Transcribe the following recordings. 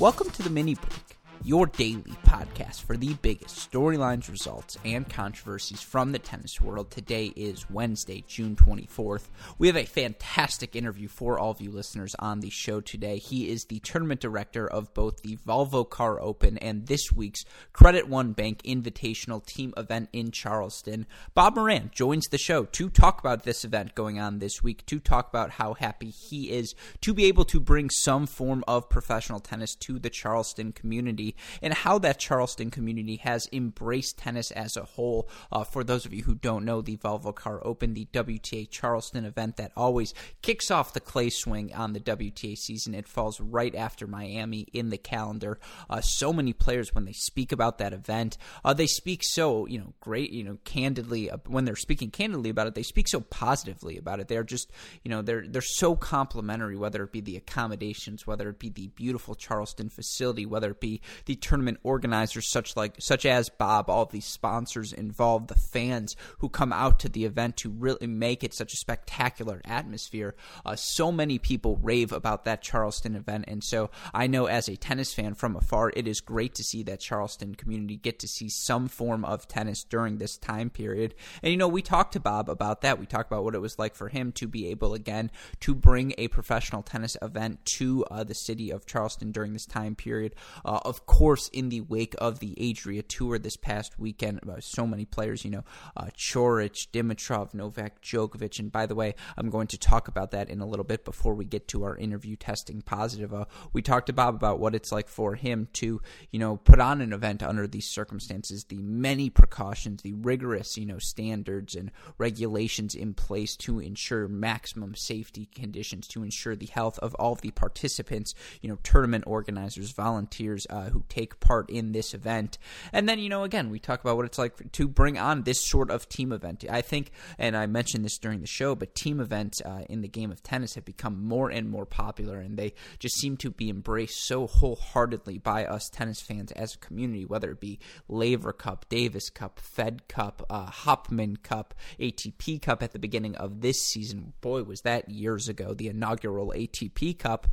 Welcome to the mini break, your daily podcast for the biggest storylines, results, and controversies from the tennis world. Today is Wednesday, June 24th. We have a fantastic interview for all of you listeners on the show today. He is the tournament director of both the Volvo Car Open and this week's Credit One Bank Invitational Team event in Charleston. Bob Moran joins the show to talk about this event going on this week, to talk about how happy he is to be able to bring some form of professional tennis to the Charleston community and how that Charleston community has embraced tennis as a whole. Uh, for those of you who don't know, the Volvo Car Open, the WTA Charleston event that always kicks off the clay swing on the WTA season, it falls right after Miami in the calendar. Uh, so many players, when they speak about that event, uh, they speak so you know great, you know, candidly. Uh, when they're speaking candidly about it, they speak so positively about it. They're just you know they're they're so complimentary, whether it be the accommodations, whether it be the beautiful Charleston facility, whether it be the tournament organizers such like such as Bob, all of these sponsors involved, the fans who come out to the event to really make it such a spectacular atmosphere. Uh, so many people rave about that Charleston event, and so I know as a tennis fan from afar, it is great to see that Charleston community get to see some form of tennis during this time period. And you know, we talked to Bob about that. We talked about what it was like for him to be able again to bring a professional tennis event to uh, the city of Charleston during this time period. Uh, of course, in the wake of the Adria Tour this past weekend. So many players, you know, uh, Coric, Dimitrov, Novak Djokovic. And by the way, I'm going to talk about that in a little bit before we get to our interview testing positive. Uh, we talked to Bob about what it's like for him to, you know, put on an event under these circumstances, the many precautions, the rigorous, you know, standards and regulations in place to ensure maximum safety conditions, to ensure the health of all of the participants, you know, tournament organizers, volunteers uh, who take part in this event. And then, you know, again, we talk about what it's like to bring on this sort of team event. I think, and I mentioned this during the show, but team events uh, in the game of tennis have become more and more popular, and they just seem to be embraced so wholeheartedly by us tennis fans as a community, whether it be Laver Cup, Davis Cup, Fed Cup, uh, Hopman Cup, ATP Cup at the beginning of this season. Boy, was that years ago, the inaugural ATP Cup.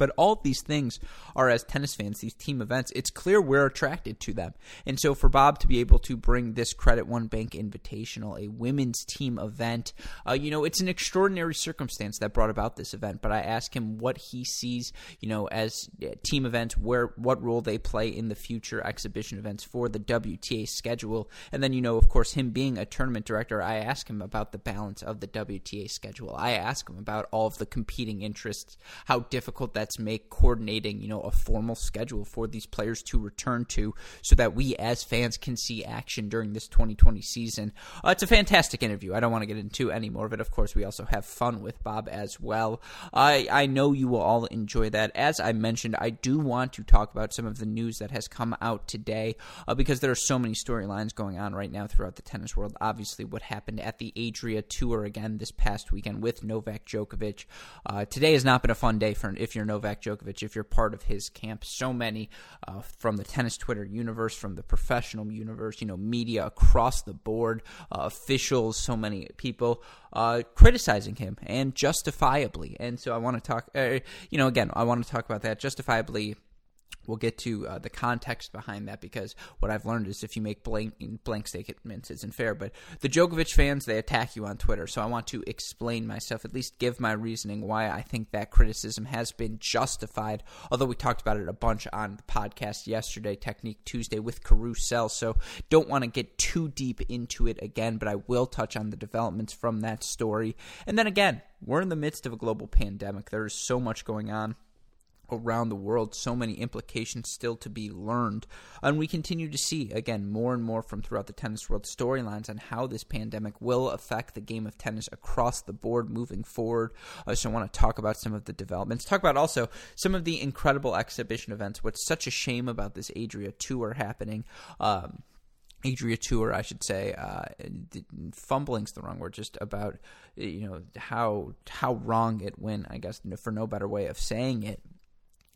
But all these things are, as tennis fans, these team events, it's clear we're attracted to them. And so for Bob to be able to bring this Credit One Bank Invitational, a women's team event, uh, you know, it's an extraordinary circumstance that brought about this event. But I ask him what he sees, you know, as uh, team events, where what role they play in the future exhibition events for the WTA schedule. And then, you know, of course, him being a tournament director, I ask him about the balance of the WTA schedule. I ask him about all of the competing interests, how difficult that make coordinating, you know, a formal schedule for these players to return to so that we as fans can see action during this 2020 season. Uh, it's a fantastic interview. I don't want to get into any more of it. Of course, we also have fun with Bob as well. I, I know you will all enjoy that. As I mentioned, I do want to talk about some of the news that has come out today uh, because there are so many storylines going on right now throughout the tennis world. Obviously, what happened at the Adria Tour again this past weekend with Novak Djokovic. Uh, today has not been a fun day for if you're Novak Djokovic if you're part of his camp. So many uh, from the tennis Twitter universe, from the professional universe, you know, media across the board, uh, officials, so many people uh, criticizing him and justifiably. And so I want to talk, uh, you know, again, I want to talk about that justifiably We'll get to uh, the context behind that because what I've learned is if you make blank blank statements, isn't fair. But the Djokovic fans they attack you on Twitter, so I want to explain myself, at least give my reasoning why I think that criticism has been justified. Although we talked about it a bunch on the podcast yesterday, Technique Tuesday with Carousel, so don't want to get too deep into it again. But I will touch on the developments from that story, and then again, we're in the midst of a global pandemic. There is so much going on around the world, so many implications still to be learned. And we continue to see, again, more and more from throughout the tennis world storylines on how this pandemic will affect the game of tennis across the board moving forward. Uh, so I want to talk about some of the developments, talk about also some of the incredible exhibition events. What's such a shame about this Adria tour happening. Um, Adria Tour, I should say, uh, fumbling's the wrong word. Just about you know how how wrong it went. I guess for no better way of saying it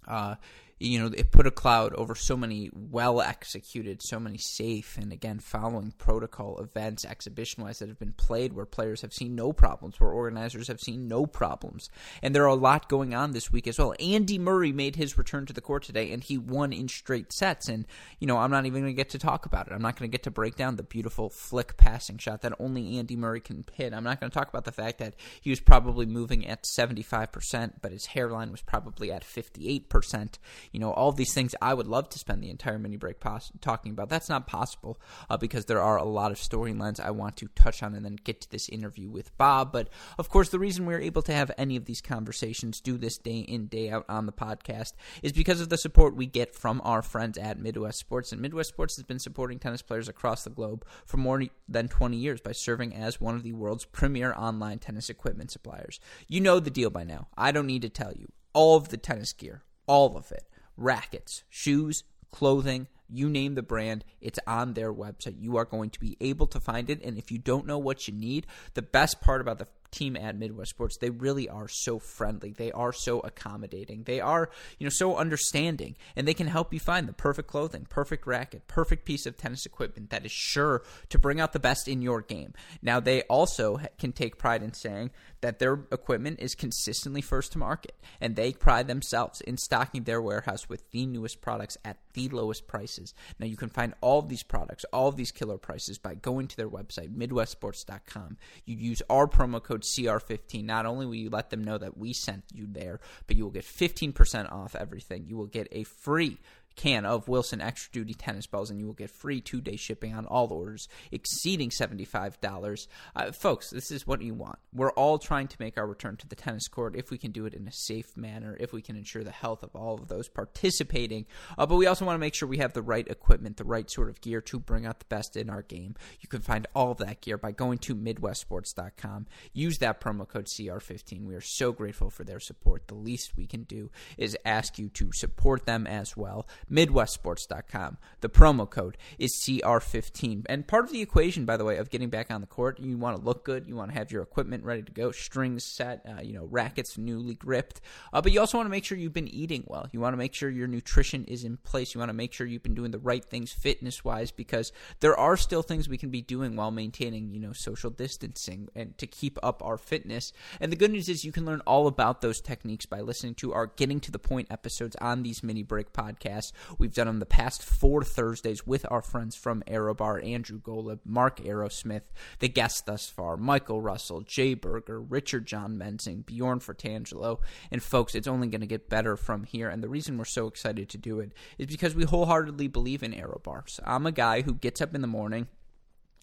uh, you know, it put a cloud over so many well executed, so many safe, and again, following protocol events, exhibition wise, that have been played where players have seen no problems, where organizers have seen no problems. And there are a lot going on this week as well. Andy Murray made his return to the court today, and he won in straight sets. And, you know, I'm not even going to get to talk about it. I'm not going to get to break down the beautiful flick passing shot that only Andy Murray can hit. I'm not going to talk about the fact that he was probably moving at 75%, but his hairline was probably at 58% you know, all these things I would love to spend the entire mini break pos- talking about. That's not possible uh, because there are a lot of storylines I want to touch on and then get to this interview with Bob. But of course, the reason we're able to have any of these conversations, do this day in, day out on the podcast, is because of the support we get from our friends at Midwest Sports. And Midwest Sports has been supporting tennis players across the globe for more than 20 years by serving as one of the world's premier online tennis equipment suppliers. You know the deal by now. I don't need to tell you. All of the tennis gear, all of it rackets, shoes, clothing, you name the brand, it's on their website. You are going to be able to find it. And if you don't know what you need, the best part about the team at Midwest Sports, they really are so friendly. They are so accommodating. They are, you know, so understanding, and they can help you find the perfect clothing, perfect racket, perfect piece of tennis equipment that is sure to bring out the best in your game. Now, they also can take pride in saying that their equipment is consistently first to market, and they pride themselves in stocking their warehouse with the newest products at the lowest prices. Now, you can find all of these products, all of these killer prices by going to their website, MidwestSports.com. You use our promo code CR15. Not only will you let them know that we sent you there, but you will get 15% off everything. You will get a free can of Wilson Extra Duty tennis balls, and you will get free two day shipping on all orders exceeding $75. Uh, folks, this is what you want. We're all trying to make our return to the tennis court if we can do it in a safe manner, if we can ensure the health of all of those participating. Uh, but we also want to make sure we have the right equipment, the right sort of gear to bring out the best in our game. You can find all of that gear by going to MidwestSports.com. Use that promo code CR15. We are so grateful for their support. The least we can do is ask you to support them as well. MidwestSports.com. The promo code is CR15. And part of the equation, by the way, of getting back on the court, you want to look good, you want to have your equipment ready to go, strings set, uh, you know, rackets newly gripped. Uh, but you also want to make sure you've been eating well. You want to make sure your nutrition is in place. You want to make sure you've been doing the right things fitness wise because there are still things we can be doing while maintaining, you know, social distancing and to keep up our fitness. And the good news is you can learn all about those techniques by listening to our Getting to the Point episodes on these mini break podcasts. We've done them the past four Thursdays with our friends from Aerobar, Andrew Golub, Mark Aerosmith, the guests thus far, Michael Russell, Jay Berger, Richard John Mensing, Bjorn Fratangelo, and folks, it's only going to get better from here. And the reason we're so excited to do it is because we wholeheartedly believe in Aerobars. I'm a guy who gets up in the morning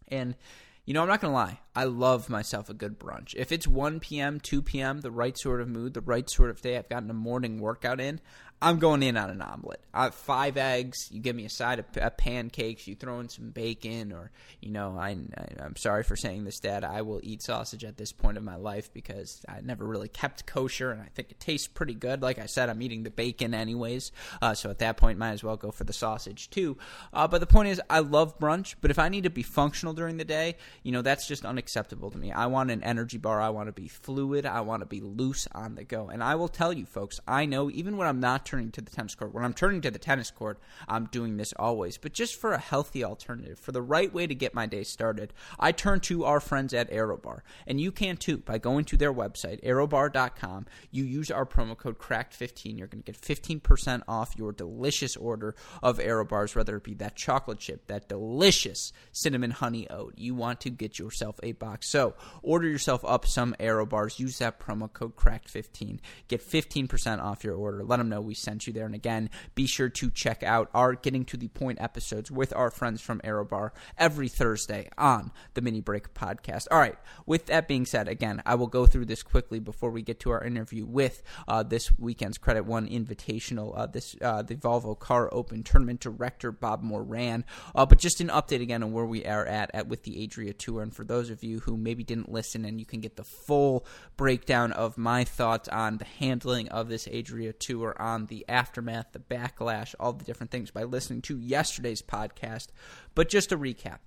and you know, I'm not going to lie. I love myself a good brunch. If it's 1 p.m., 2 p.m., the right sort of mood, the right sort of day, I've gotten a morning workout in, I'm going in on an omelet. Five eggs. You give me a side of, of pancakes. You throw in some bacon, or you know, I, I am sorry for saying this, Dad. I will eat sausage at this point of my life because I never really kept kosher, and I think it tastes pretty good. Like I said, I'm eating the bacon anyways, uh, so at that point, might as well go for the sausage too. Uh, but the point is, I love brunch, but if I need to be functional during the day, you know, that's just unacceptable to me. I want an energy bar. I want to be fluid. I want to be loose on the go. And I will tell you, folks, I know even when I'm not turning to the tennis court. When I'm turning to the tennis court, I'm doing this always. But just for a healthy alternative, for the right way to get my day started, I turn to our friends at Aerobar. And you can too by going to their website, aerobar.com. You use our promo code CRACKED15. You're going to get 15% off your delicious order of Aerobars, whether it be that chocolate chip, that delicious cinnamon honey oat. You want to get yourself a box. So order yourself up some Aero bars. Use that promo code Cracked15. Get 15% off your order. Let them know we sent you there. And again, be sure to check out our Getting to the Point episodes with our friends from Aero Bar every Thursday on the Mini Break podcast. All right. With that being said, again, I will go through this quickly before we get to our interview with uh, this weekend's Credit One Invitational, uh, this uh, the Volvo Car Open Tournament director Bob Moran. Uh, but just an update again on where we are at, at with the Adria Tour. And for those of you who maybe didn't listen, and you can get the full breakdown of my thoughts on the handling of this Adria Tour, on the aftermath, the backlash, all the different things by listening to yesterday's podcast. But just a recap.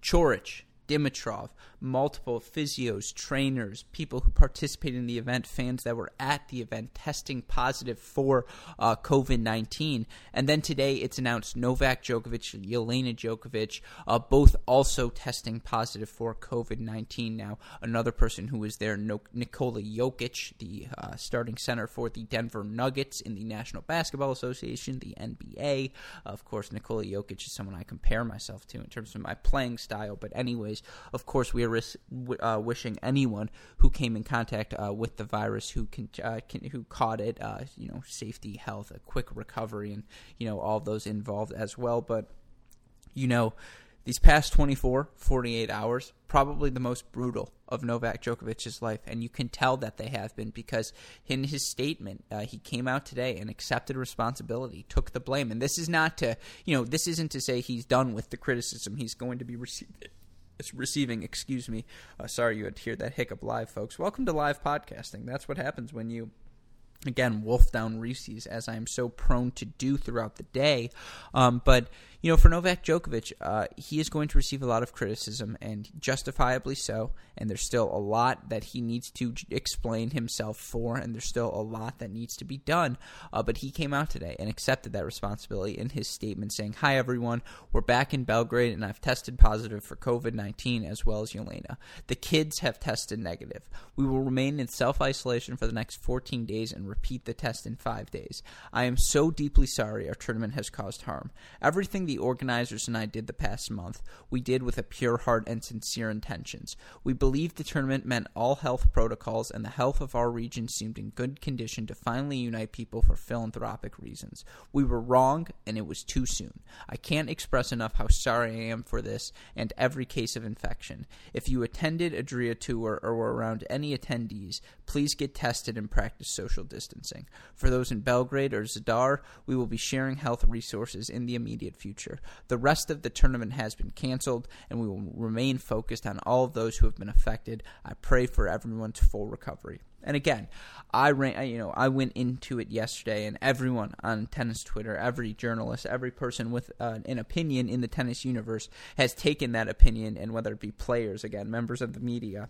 Coric, Dimitrov, multiple physios, trainers, people who participated in the event, fans that were at the event testing positive for uh, COVID 19. And then today it's announced Novak Djokovic and Jelena Djokovic, uh, both also testing positive for COVID 19. Now, another person who was there, no- Nikola Jokic, the uh, starting center for the Denver Nuggets in the National Basketball Association, the NBA. Of course, Nikola Jokic is someone I compare myself to in terms of my playing style. But, anyways, of course, we are uh, wishing anyone who came in contact uh, with the virus who can, uh, can who caught it, uh, you know, safety, health, a quick recovery, and you know all those involved as well. But you know, these past 24, 48 hours, probably the most brutal of Novak Djokovic's life. And you can tell that they have been because in his statement, uh, he came out today and accepted responsibility, took the blame. And this is not to, you know, this isn't to say he's done with the criticism he's going to be receiving receiving. Excuse me. Uh, sorry you had to hear that hiccup live, folks. Welcome to live podcasting. That's what happens when you again wolf down Reese's, as I am so prone to do throughout the day. Um, but you know, for Novak Djokovic, uh, he is going to receive a lot of criticism, and justifiably so. And there's still a lot that he needs to explain himself for, and there's still a lot that needs to be done. Uh, but he came out today and accepted that responsibility in his statement, saying, "Hi everyone, we're back in Belgrade, and I've tested positive for COVID-19 as well as Jelena. The kids have tested negative. We will remain in self-isolation for the next 14 days and repeat the test in five days. I am so deeply sorry our tournament has caused harm. Everything." The organizers and I did the past month, we did with a pure heart and sincere intentions. We believed the tournament meant all health protocols, and the health of our region seemed in good condition to finally unite people for philanthropic reasons. We were wrong, and it was too soon. I can't express enough how sorry I am for this and every case of infection. If you attended Adria Tour or were around any attendees, please get tested and practice social distancing. For those in Belgrade or Zadar, we will be sharing health resources in the immediate future future. The rest of the tournament has been canceled, and we will remain focused on all of those who have been affected. I pray for everyone's full recovery. And again, I ran, you know, I went into it yesterday, and everyone on tennis Twitter, every journalist, every person with uh, an opinion in the tennis universe has taken that opinion, and whether it be players, again, members of the media,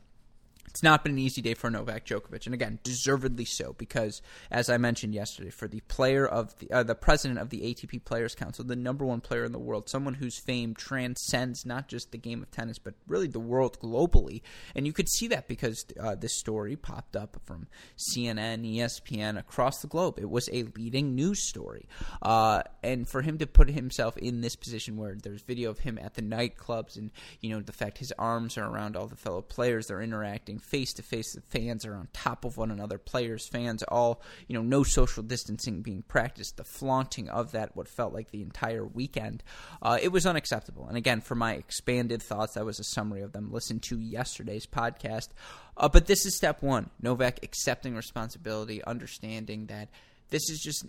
it's not been an easy day for Novak Djokovic, and again, deservedly so, because as I mentioned yesterday, for the player of the uh, the president of the ATP Players Council, the number one player in the world, someone whose fame transcends not just the game of tennis, but really the world globally, and you could see that because uh, this story popped up from CNN, ESPN across the globe. It was a leading news story, uh, and for him to put himself in this position where there's video of him at the nightclubs, and you know the fact his arms are around all the fellow players, they're interacting face to face. The fans are on top of one another. Players, fans, all you know, no social distancing being practiced. The flaunting of that, what felt like the entire weekend, uh, it was unacceptable. And again, for my expanded thoughts, that was a summary of them. Listen to yesterday's podcast. Uh, but this is step one: Novak accepting responsibility, understanding that this is just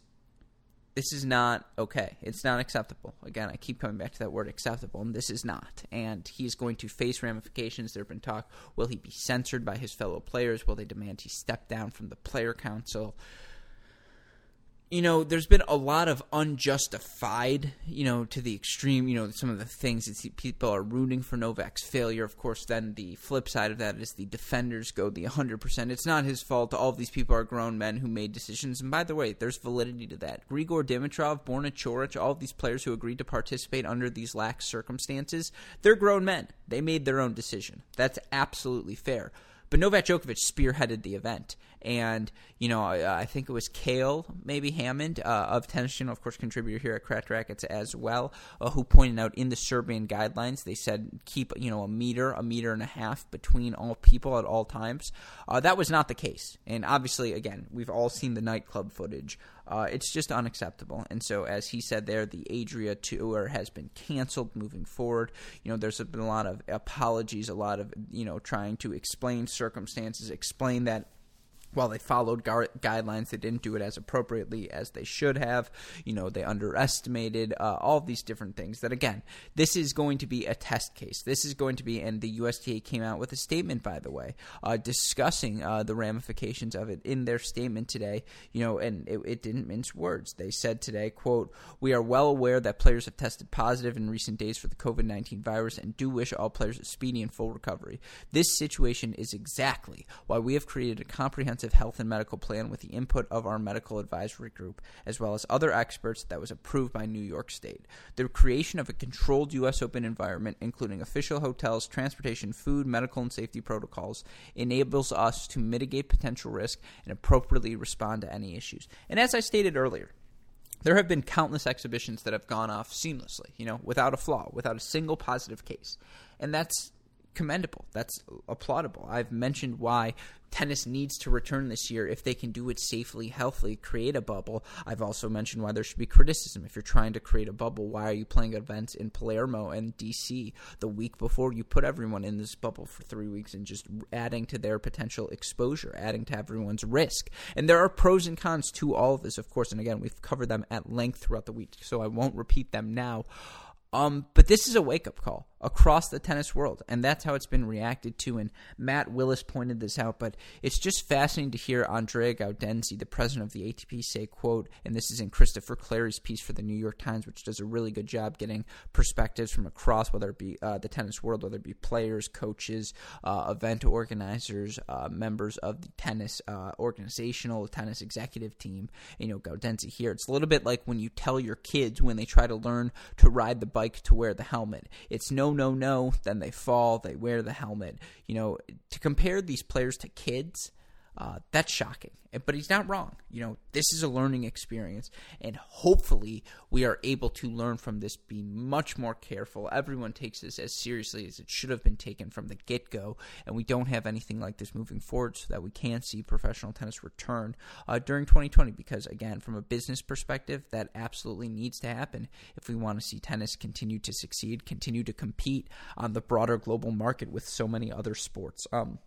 this is not okay. It's not acceptable. Again, I keep coming back to that word acceptable, and this is not. And he's going to face ramifications. There have been talk will he be censored by his fellow players? Will they demand he step down from the player council? You know, there's been a lot of unjustified, you know, to the extreme, you know, some of the things that people are rooting for Novak's failure. Of course, then the flip side of that is the defenders go the 100%. It's not his fault. All of these people are grown men who made decisions. And by the way, there's validity to that. Grigor Dimitrov, Borna Coric, all of these players who agreed to participate under these lax circumstances, they're grown men. They made their own decision. That's absolutely fair. But Novak Djokovic spearheaded the event, and you know I, I think it was Kale maybe Hammond uh, of Channel, of course, contributor here at Cracked Racquets as well, uh, who pointed out in the Serbian guidelines they said keep you know a meter, a meter and a half between all people at all times. Uh, that was not the case, and obviously, again, we've all seen the nightclub footage. Uh, it's just unacceptable. And so, as he said there, the Adria tour has been canceled moving forward. You know, there's been a lot of apologies, a lot of, you know, trying to explain circumstances, explain that while they followed guidelines, they didn't do it as appropriately as they should have. You know, they underestimated uh, all these different things. That again, this is going to be a test case. This is going to be, and the USTA came out with a statement, by the way, uh, discussing uh, the ramifications of it in their statement today. You know, and it, it didn't mince words. They said today, "quote We are well aware that players have tested positive in recent days for the COVID nineteen virus, and do wish all players a speedy and full recovery. This situation is exactly why we have created a comprehensive comprehensive health and medical plan with the input of our medical advisory group, as well as other experts that was approved by New York State. The creation of a controlled U.S. Open environment, including official hotels, transportation, food, medical, and safety protocols, enables us to mitigate potential risk and appropriately respond to any issues. And as I stated earlier, there have been countless exhibitions that have gone off seamlessly, you know, without a flaw, without a single positive case. And that's commendable. That's applaudable. I've mentioned why tennis needs to return this year if they can do it safely, healthily, create a bubble. I've also mentioned why there should be criticism. If you're trying to create a bubble, why are you playing events in Palermo and DC the week before you put everyone in this bubble for three weeks and just adding to their potential exposure, adding to everyone's risk? And there are pros and cons to all of this, of course. And again, we've covered them at length throughout the week, so I won't repeat them now. Um, but this is a wake up call across the tennis world, and that's how it's been reacted to. And Matt Willis pointed this out, but it's just fascinating to hear Andrea Gaudenzi, the president of the ATP, say, "quote," and this is in Christopher Clarey's piece for the New York Times, which does a really good job getting perspectives from across, whether it be uh, the tennis world, whether it be players, coaches, uh, event organizers, uh, members of the tennis uh, organizational tennis executive team. You know, Gaudenzi here. It's a little bit like when you tell your kids when they try to learn to ride the bike to wear the helmet. It's no, no, no. Then they fall, they wear the helmet. You know, to compare these players to kids uh, that's shocking. But he's not wrong. You know, this is a learning experience, and hopefully we are able to learn from this, be much more careful. Everyone takes this as seriously as it should have been taken from the get go, and we don't have anything like this moving forward so that we can see professional tennis return uh, during 2020. Because, again, from a business perspective, that absolutely needs to happen if we want to see tennis continue to succeed, continue to compete on the broader global market with so many other sports. Um,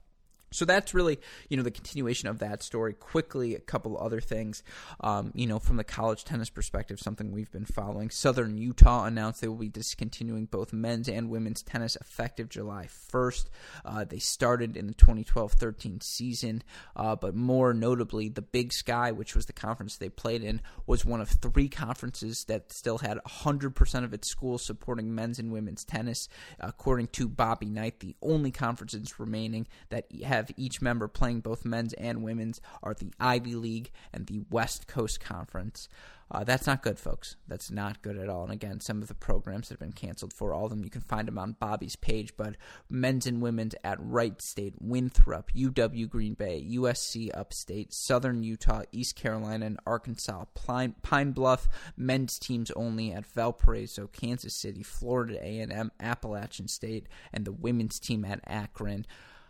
so that's really, you know, the continuation of that story. Quickly, a couple other things, um, you know, from the college tennis perspective, something we've been following. Southern Utah announced they will be discontinuing both men's and women's tennis effective July 1st. Uh, they started in the 2012-13 season, uh, but more notably, the Big Sky, which was the conference they played in, was one of three conferences that still had 100% of its schools supporting men's and women's tennis. According to Bobby Knight, the only conferences remaining that have have each member playing both men's and women's are the Ivy League and the West Coast Conference. Uh, that's not good, folks. That's not good at all. And again, some of the programs that have been canceled for all of them, you can find them on Bobby's page. But men's and women's at Wright State, Winthrop, UW Green Bay, USC Upstate, Southern Utah, East Carolina, and Arkansas. Pine, Pine Bluff, men's teams only at Valparaiso, Kansas City, Florida A&M, Appalachian State, and the women's team at Akron.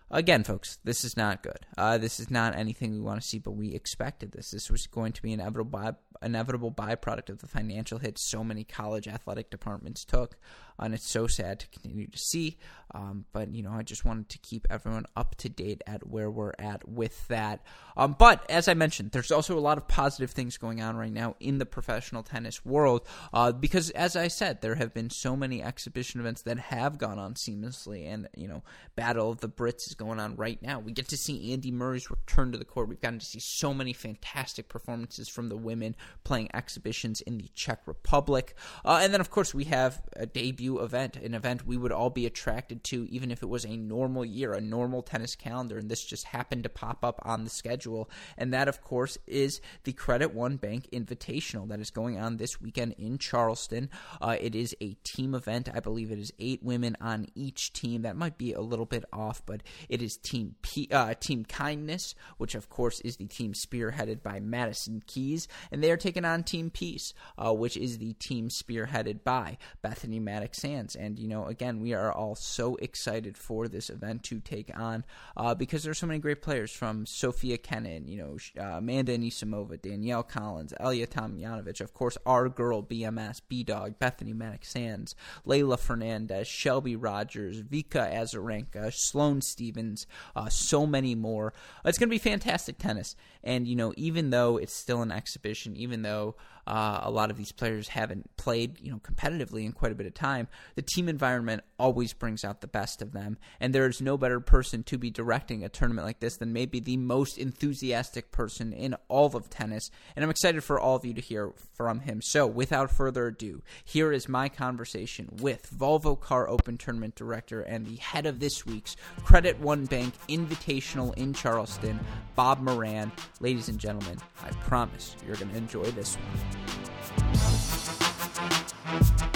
Again, folks, this is not good. Uh, this is not anything we want to see, but we expected this. This was going to be an inevitable, by, inevitable byproduct of the financial hit so many college athletic departments took and it's so sad to continue to see. Um, but you know, I just wanted to keep everyone up to date at where we're at with that. Um, but as I mentioned, there's also a lot of positive things going on right now in the professional tennis world uh, because, as I said, there have been so many exhibition events that have gone on seamlessly, and you know, Battle of the Brits is going on right now. We get to see Andy Murray's return to the court. We've gotten to see so many fantastic performances from the women playing exhibitions in the Czech Republic, uh, and then of course we have a debut event, an event we would all be attracted to, even if it was a normal year, a normal tennis calendar, and this just happened to pop up on the schedule. And that, of course, is the Credit One Bank Invitational that is going on this weekend in Charleston. Uh, it is a team event. I believe it is eight women on each team. That might be a little bit off, but it is Team P, uh, Team Kindness, which of course is the team spearheaded by Madison Keys, and they are taking on Team Peace, uh, which is the team spearheaded by Bethany Mattek Sands. And you know, again, we are all so excited for this event to take on uh, because there's so many great players from Sofia Kenin, you know, uh, Amanda Anisimova, Danielle Collins, Ajla Tomljanovic, of course, our girl BMS, B Dog, Bethany Mattek-Sands, Leylah Fernandez, Shelby Rogers, Vika Azarenka, Sloane Stevens, uh, so many more. It's going to be fantastic tennis. And, you know, even though it's still an exhibition, even though uh, a lot of these players haven't played, you know, competitively in quite a bit of time. The team environment always brings out the best of them, and there is no better person to be directing a tournament like this than maybe the most enthusiastic person in all of tennis. And I'm excited for all of you to hear from him. So, without further ado, here is my conversation with Volvo Car Open Tournament Director and the head of this week's Credit One Bank Invitational in Charleston, Bob Moran. Ladies and gentlemen, I promise you're going to enjoy this one. Hey,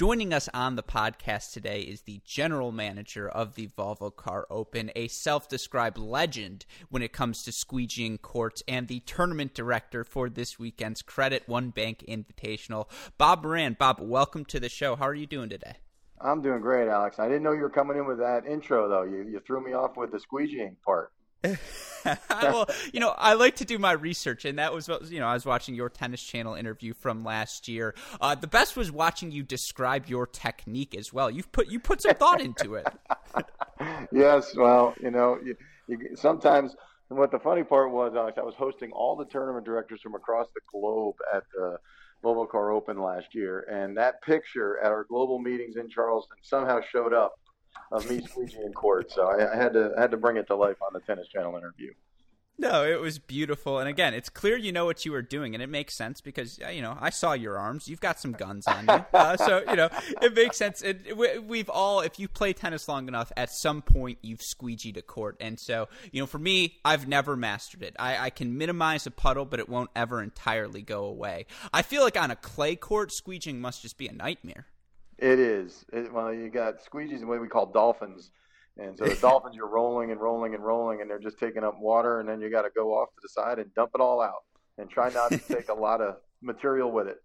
Joining us on the podcast today is the general manager of the Volvo Car Open, a self described legend when it comes to squeegeeing courts, and the tournament director for this weekend's Credit One Bank Invitational, Bob Moran. Bob, welcome to the show. How are you doing today? I'm doing great, Alex. I didn't know you were coming in with that intro, though. You, you threw me off with the squeegeeing part. well, you know, I like to do my research, and that was what you know. I was watching your Tennis Channel interview from last year. Uh, the best was watching you describe your technique as well. You've put you put some thought into it. yes, well, you know, you, you, sometimes. And what the funny part was, Alex, I was hosting all the tournament directors from across the globe at the Volvo Car Open last year, and that picture at our global meetings in Charleston somehow showed up of me squeezing in court. So I, I, had to I had to bring it to life on the Tennis Channel interview. No, it was beautiful, and again, it's clear you know what you were doing, and it makes sense because you know I saw your arms. You've got some guns on you, uh, so you know it makes sense. It, we've all, if you play tennis long enough, at some point you've squeegeed a court, and so you know for me, I've never mastered it. I, I can minimize a puddle, but it won't ever entirely go away. I feel like on a clay court, squeegeeing must just be a nightmare. It is. It, well, you got squeegees and what we call dolphins. And so the dolphins, you're rolling and rolling and rolling, and they're just taking up water, and then you got to go off to the side and dump it all out, and try not to take a lot of material with it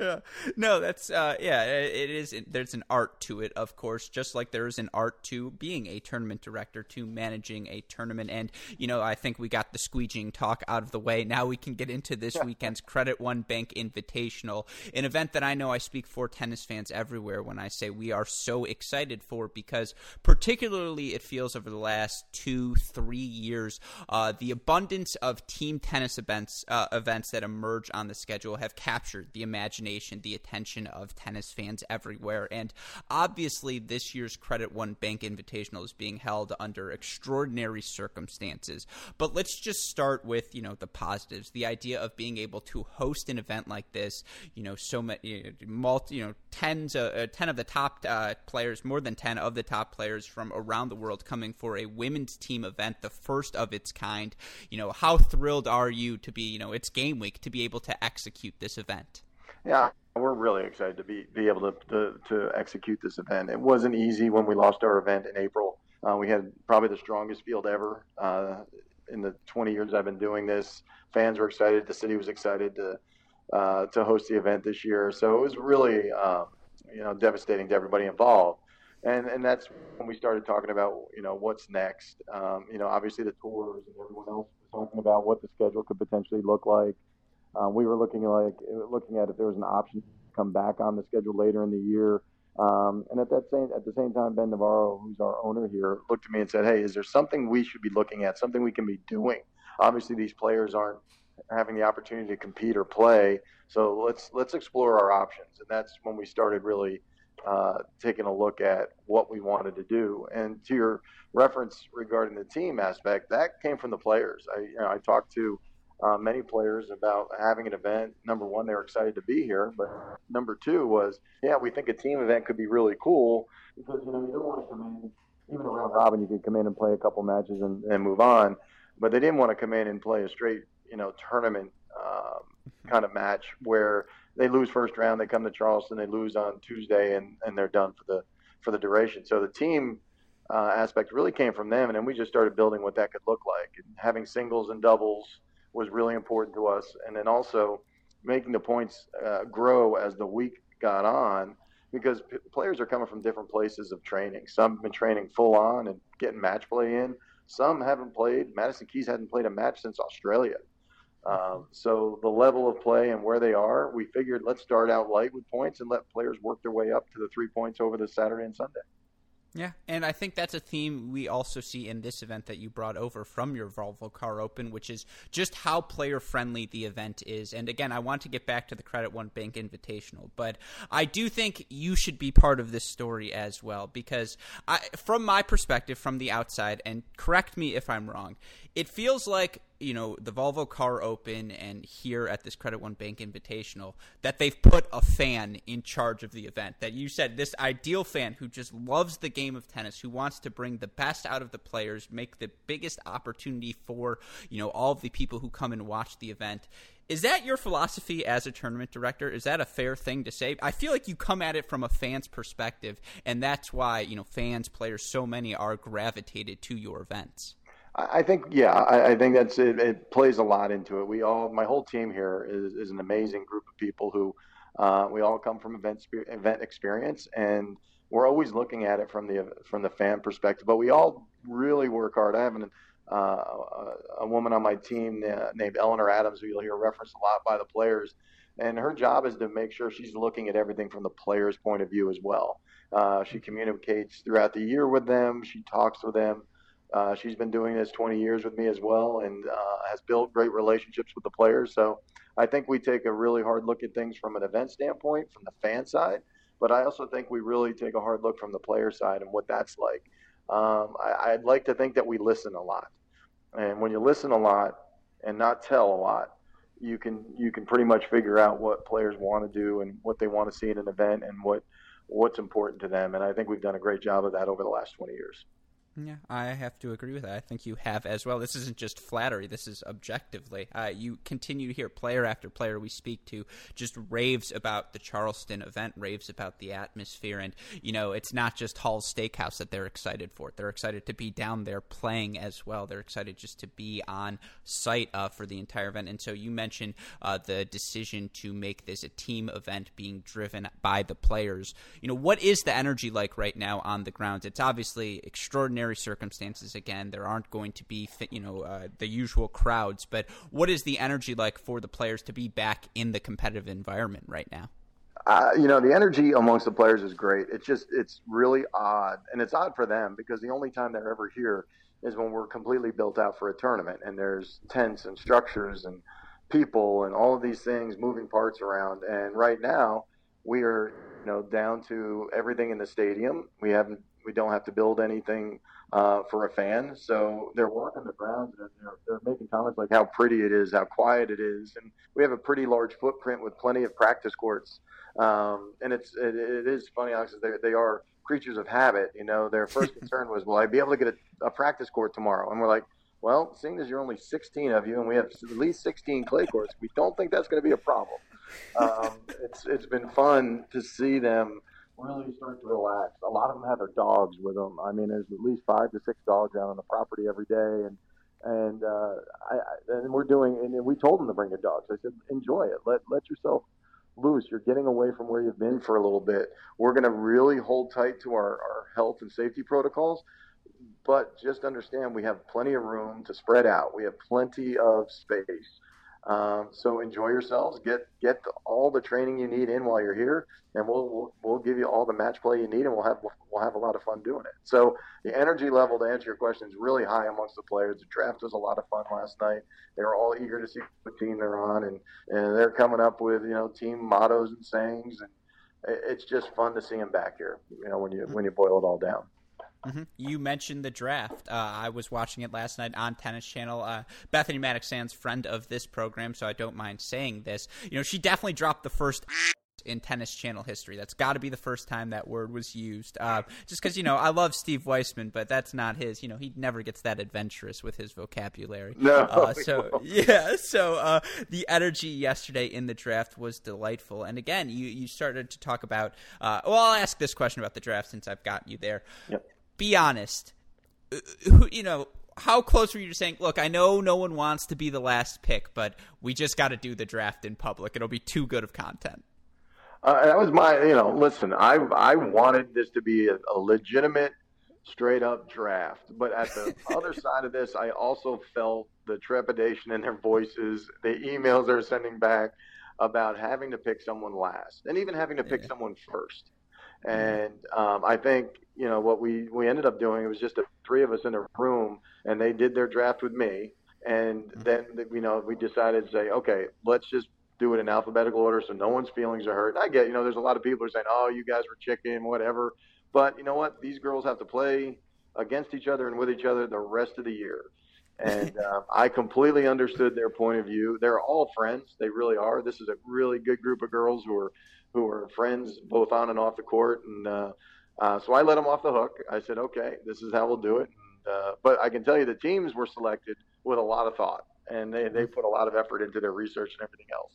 yeah. No, that's uh, yeah. It is. There's an art to it, of course, just like there is an art to being a tournament director, to managing a tournament. And you know, I think we got the squeegeeing talk out of the way. Now we can get into this weekend's Credit One Bank Invitational, an event that I know I speak for tennis fans everywhere when I say we are so excited for because, particularly, it feels over the last two, three years, uh, the abundance of team tennis events uh, events that emerge on the schedule have captured the imagination the attention of tennis fans everywhere. And obviously, this year's Credit One Bank Invitational is being held under extraordinary circumstances. But let's just start with, you know, the positives. The idea of being able to host an event like this, you know, so many, multi, you know, tens, uh, uh, 10 of the top uh, players, more than 10 of the top players from around the world coming for a women's team event, the first of its kind. You know, how thrilled are you to be, you know, it's game week to be able to execute this event? Yeah, we're really excited to be be able to, to, to execute this event. It wasn't easy when we lost our event in April. Uh, we had probably the strongest field ever uh, in the 20 years I've been doing this. Fans were excited. The city was excited to uh, to host the event this year. So it was really um, you know devastating to everybody involved. And and that's when we started talking about you know what's next. Um, you know obviously the tours and everyone else was talking about what the schedule could potentially look like. Uh, we were looking like looking at if there was an option to come back on the schedule later in the year. Um, and at that same at the same time, Ben Navarro, who's our owner here, looked at me and said, "Hey, is there something we should be looking at? Something we can be doing? Obviously, these players aren't having the opportunity to compete or play, so let's let's explore our options." And that's when we started really uh, taking a look at what we wanted to do. And to your reference regarding the team aspect, that came from the players. I you know, I talked to uh, many players about having an event. Number one, they were excited to be here, but number two was, yeah, we think a team event could be really cool because you know you don't want to come in even around robin. You could come in and play a couple matches and, and move on, but they didn't want to come in and play a straight you know tournament um, kind of match where they lose first round, they come to Charleston, they lose on Tuesday, and and they're done for the for the duration. So the team. Uh, aspect really came from them, and then we just started building what that could look like, and having singles and doubles, was really important to us. And then also making the points uh, grow as the week got on because p- players are coming from different places of training. Some have been training full on and getting match play in. Some haven't played. Madison Keys hadn't played a match since Australia. Um, so the level of play and where they are, we figured let's start out light with points and let players work their way up to the three points over the Saturday and Sunday. Yeah, and I think that's a theme we also see in this event that you brought over from your Volvo Car Open, which is just how player friendly the event is. And again, I want to get back to the Credit One Bank Invitational, but I do think you should be part of this story as well because I, from my perspective, from the outside, and correct me if I'm wrong, it feels like you know the Volvo Car Open and here at this Credit One Bank Invitational that they've put a fan in charge of the event. That you said this ideal fan who just loves the game of tennis, who wants to bring the best out of the players, make the biggest opportunity for you know all of the people who come and watch the event. Is that your philosophy as a tournament director? Is that a fair thing to say? I feel like you come at it from a fan's perspective, and that's why you know fans, players, so many are gravitated to your events. I think, yeah, I, I think that's it, it, plays a lot into it. We all, my whole team here is, is an amazing group of people who uh, we all come from event event experience, and we're always looking at it from the from the fan perspective. But we all really work hard. I have an, uh, a woman on my team named Eleanor Adams, who you'll hear referenced a lot by the players, and her job is to make sure she's looking at everything from the players' point of view as well. Uh, she communicates throughout the year with them. She talks with them. Uh, she's been doing this 20 years with me as well and uh, has built great relationships with the players. So I think we take a really hard look at things from an event standpoint, from the fan side, but I also think we really take a hard look from the player side and what that's like. Um, I, I'd like to think that we listen a lot. And when you listen a lot and not tell a lot, you can you can pretty much figure out what players want to do and what they want to see in an event and what what's important to them. And I think we've done a great job of that over the last 20 years. Yeah, I have to agree with that. I think you have as well. This isn't just flattery. This is objectively. Uh, you continue to hear player after player we speak to just raves about the Charleston event, raves about the atmosphere, and you know it's not just Hall's Steakhouse that they're excited for. They're excited to be down there playing as well. They're excited just to be on site uh, for the entire event. And so you mentioned uh, the decision to make this a team event, being driven by the players. You know what is the energy like right now on the grounds? It's obviously extraordinary extraordinary circumstances again. There aren't going to be, you know, uh, the usual crowds. But what is the energy like for the players to be back in the competitive environment right now? Uh, you know, the energy amongst the players is great. It's just, it's really odd. And it's odd for them because the only time they're ever here is when we're completely built out for a tournament and there's tents and structures and people and all of these things, moving parts around. And right now, we are, you know, down to everything in the stadium. We haven't we don't have to build anything uh, for a fan. So they're walking the grounds and they're, they're making comments like how pretty it is, how quiet it is, and we have a pretty large footprint with plenty of practice courts. Um, and it's it, it is funny, Alex. They they are creatures of habit. You know, their first concern was, will I be able to get a, a practice court tomorrow? And we're like. Well, seeing as you're only 16 of you, and we have at least 16 clay courts, we don't think that's going to be a problem. Um, it's it's been fun to see them really start to relax. A lot of them have their dogs with them. I mean, there's at least five to six dogs out on the property every day, and and uh, I, and we're doing. And we told them to bring their dogs. I said, enjoy it. Let let yourself loose. You're getting away from where you've been for a little bit. We're going to really hold tight to our, our health and safety protocols, but just understand we have plenty of room to spread out. We have plenty of space. Um, so enjoy yourselves. Get get all the training you need in while you're here, and we'll, we'll, we'll give you all the match play you need, and we'll have we'll have a lot of fun doing it. So the energy level to answer your question is really high amongst the players. The draft was a lot of fun last night. They were all eager to see what team they're on, and and they're coming up with you know team mottos and sayings, and it's just fun to see them back here. You know when you when you boil it all down. Mm-hmm. You mentioned the draft. Uh, I was watching it last night on Tennis Channel. Uh, Bethany Mattek-Sands, friend of this program, so I don't mind saying this. You know, she definitely dropped the first in tennis channel history. That's got to be the first time that word was used. Uh, just because you know I love Steve Weissman, but that's not his. You know he never gets that adventurous with his vocabulary. No. Uh, so yeah. So uh, the energy yesterday in the draft was delightful. And again, you you started to talk about. Uh, well, I'll ask this question about the draft since I've got you there. Yep be honest. Uh, who, you know, how close were you to saying, look, I know no one wants to be the last pick, but we just got to do the draft in public. It'll be too good of content. Uh, that was my, you know, listen, I I wanted this to be a, a legitimate, straight up draft. But at the other side of this, I also felt the trepidation in their voices, the emails they're sending back about having to pick someone last and even having to pick yeah. someone first. And um, I think you know what we we ended up doing. It was just the three of us in a room, and they did their draft with me. And mm-hmm. then you know we decided to say, okay, let's just do it in alphabetical order so no one's feelings are hurt. I get you know there's a lot of people who are saying, oh, you guys were chicken, whatever. But you know what? These girls have to play against each other and with each other the rest of the year. And uh, I completely understood their point of view. They're all friends. They really are. This is a really good group of girls who are who are friends both on and off the court. And uh, uh, so I let them off the hook. I said, okay, this is how we'll do it. And, uh, but I can tell you the teams were selected with a lot of thought, and they, they put a lot of effort into their research and everything else.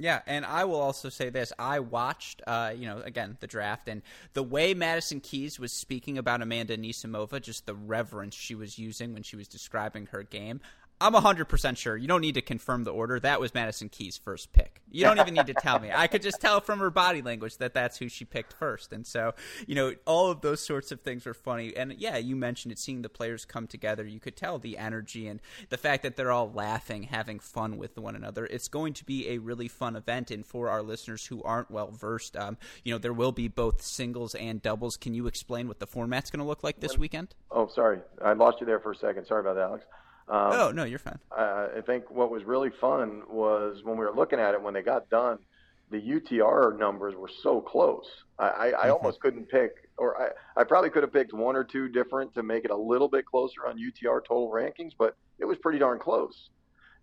Yeah, and I will also say this: I watched, uh, you know, again the draft, and the way Madison Keys was speaking about Amanda Anisimova, just the reverence she was using when she was describing her game. I'm 100% sure. You don't need to confirm the order. That was Madison Key's first pick. You don't even need to tell me. I could just tell from her body language that that's who she picked first. And so, you know, all of those sorts of things were funny. And yeah, you mentioned it, seeing the players come together. You could tell the energy and the fact that they're all laughing, having fun with one another. It's going to be a really fun event. And for our listeners who aren't well versed, um, you know, there will be both singles and doubles. Can you explain what the format's going to look like this weekend? Oh, sorry. I lost you there for a second. Sorry about that, Alex. Um, oh no, you're fine. I, I think what was really fun was when we were looking at it when they got done, the UTR numbers were so close. I, I, I almost couldn't pick, or I, I probably could have picked one or two different to make it a little bit closer on UTR total rankings, but it was pretty darn close.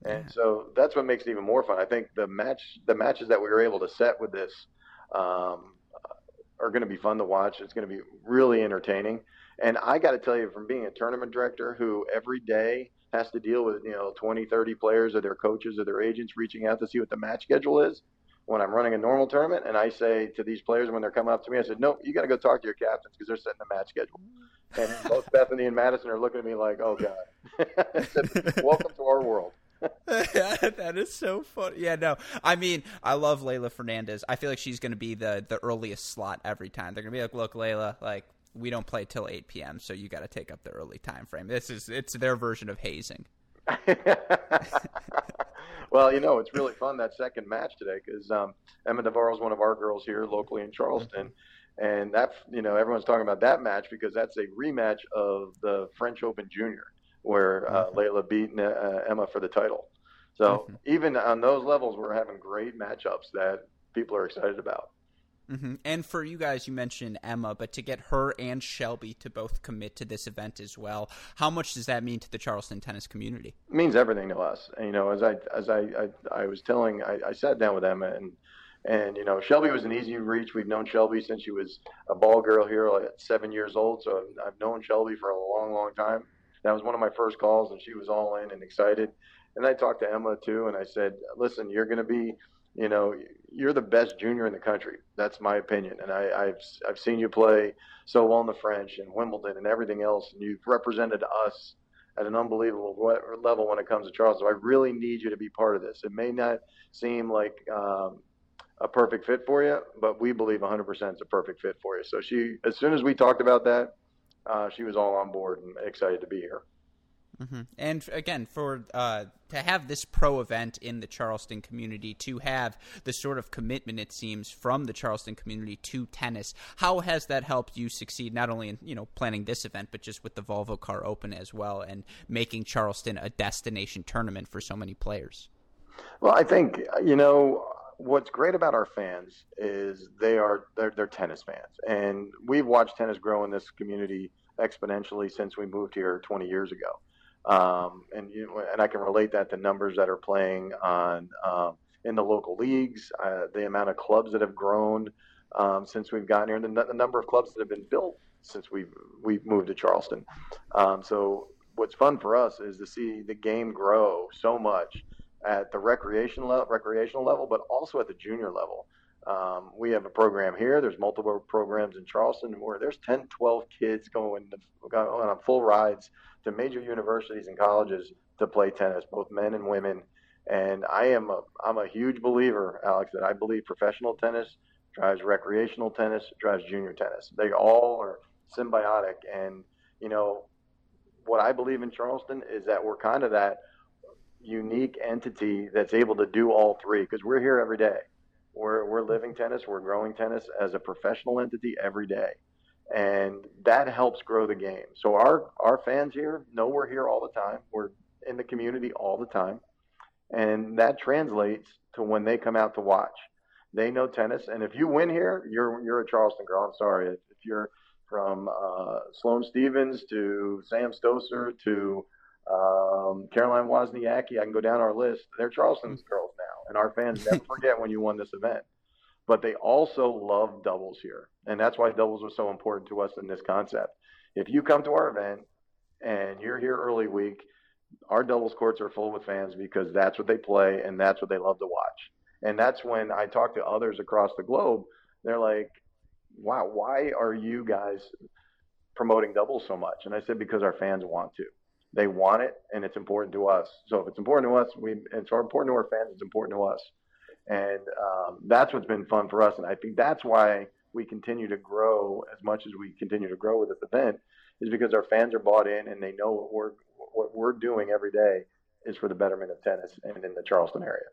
And so that's what makes it even more fun. I think the match, the matches that we were able to set with this, um, are going to be fun to watch. It's going to be really entertaining. And I got to tell you, from being a tournament director who every day has to deal with you know 20 30 players or their coaches or their agents reaching out to see what the match schedule is when i'm running a normal tournament and i say to these players when they're coming up to me i said nope you got to go talk to your captains because they're setting the match schedule and both bethany and madison are looking at me like oh god said, welcome to our world that is so funny. Yeah, no, I mean, I love Leylah Fernandez. I feel like she's going to be the the earliest slot every time. They're going to be like, "Look, Leylah, like we don't play till 8 p.m., so you got to take up the early time frame. This is it's their version of hazing. well, you know, it's really fun that second match today because um, Emma Navarro is one of our girls here locally in Charleston, and that you know everyone's talking about that match because that's a rematch of the French Open Junior where uh, mm-hmm. Leylah beat uh, Emma for the title. So mm-hmm. even on those levels, we're having great matchups that people are excited about. Mm-hmm. And for you guys, you mentioned Emma, but to get her and Shelby to both commit to this event as well, how much does that mean to the Charleston tennis community? It means everything to us. And, you know, as I as I I, I was telling, I, I sat down with Emma and and you know, Shelby was an easy reach. We've known Shelby since she was a ball girl here at seven years old. So I've, I've known Shelby for a long, long time. That was one of my first calls, and she was all in and excited. And I talked to Emma too, and I said, "Listen, you're going to be you know, you're the best junior in the country. That's my opinion. And I, have I've seen you play so well in the French and Wimbledon and everything else, and you've represented us at an unbelievable level when it comes to Charles. So I really need you to be part of this. It may not seem like um, a perfect fit for you, but we believe 100% it's a perfect fit for you. So she, as soon as we talked about that, uh, she was all on board and excited to be here. Mm-hmm. And again, for uh, to have this pro event in the Charleston community, to have the sort of commitment it seems from the Charleston community to tennis, how has that helped you succeed not only in you know planning this event, but just with the Volvo Car Open as well, and making Charleston a destination tournament for so many players? Well, I think you know what's great about our fans is they are they're, they're tennis fans, and we've watched tennis grow in this community exponentially since we moved here 20 years ago. Um, and you and I can relate that to numbers that are playing on um, in the local leagues, uh, the amount of clubs that have grown um, since we've gotten here, and the, the, number of clubs that have been built since we've we've moved to Charleston. Um, so what's fun for us is to see the game grow so much at the recreation level, recreational level, but also at the junior level. Um, we have a program here. There's multiple programs in Charleston where there's 10, 12 kids going, going on full rides to major universities and colleges to play tennis, both men and women. And I am a I'm a huge believer, Alex, that I believe professional tennis drives recreational tennis, drives junior tennis. They all are symbiotic. And you know what I believe in Charleston is that we're kind of that unique entity that's able to do all three because we're here every day. We're we're living tennis, we're growing tennis as a professional entity every day and that helps grow the game. So our our fans here know we're here all the time. We're in the community all the time, and that translates to when they come out to watch. They know tennis, and if you win here, you're you're a Charleston girl. I'm sorry if you're from uh, Sloane Stevens to Sam Stosur to um, Caroline Wozniacki. I can go down our list. They're Charleston's girls now, and our fans never forget when you won this event but they also love doubles here. And that's why doubles are so important to us in this concept. If you come to our event and you're here early week, our doubles courts are full with fans because that's what they play and that's what they love to watch. And that's when I talk to others across the globe, they're like, wow, why are you guys promoting doubles so much? And I said, because our fans want to. They want it and it's important to us. So if it's important to us, we it's important to our fans, it's important to us and um, that's what's been fun for us. And I think that's why we continue to grow as much as we continue to grow with this event, is because our fans are bought in and they know what we're what we're doing every day is for the betterment of tennis and in the Charleston area.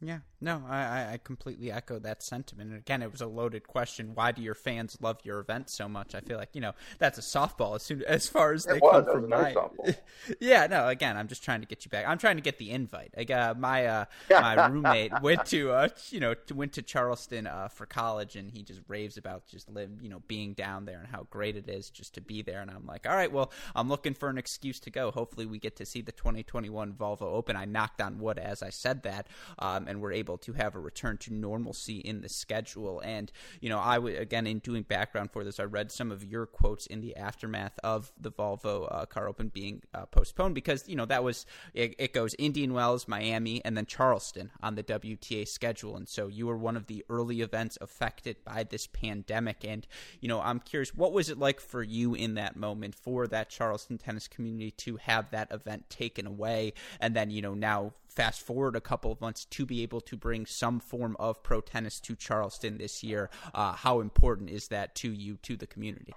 Yeah, no, I, I completely echo that sentiment. And again, it was a loaded question. Why do your fans love your event so much? I feel like you know that's a softball as soon as far as they it was, come from my. yeah, no. Again, I'm just trying to get you back. I'm trying to get the invite. Like, uh, my uh, my roommate went to uh, you know went to Charleston uh, for college, and he just raves about just live you know being down there and how great it is just to be there. And I'm like, all right, well, I'm looking for an excuse to go. Hopefully, we get to see the 2021 Volvo Open. I knocked on wood as I said that. Um, and we're able to have a return to normalcy in the schedule. And, you know, I would, again, in doing background for this, I read some of your quotes in the aftermath of the Volvo uh, car open being uh, postponed because, you know, that was, it, it goes Indian Wells, Miami, and then Charleston on the WTA schedule. And so you were one of the early events affected by this pandemic. And, you know, I'm curious, what was it like for you in that moment for that Charleston tennis community to have that event taken away? And then, you know, now fast forward a couple of months to be able to bring some form of pro tennis to Charleston this year. Uh, how important is that to you, to the community?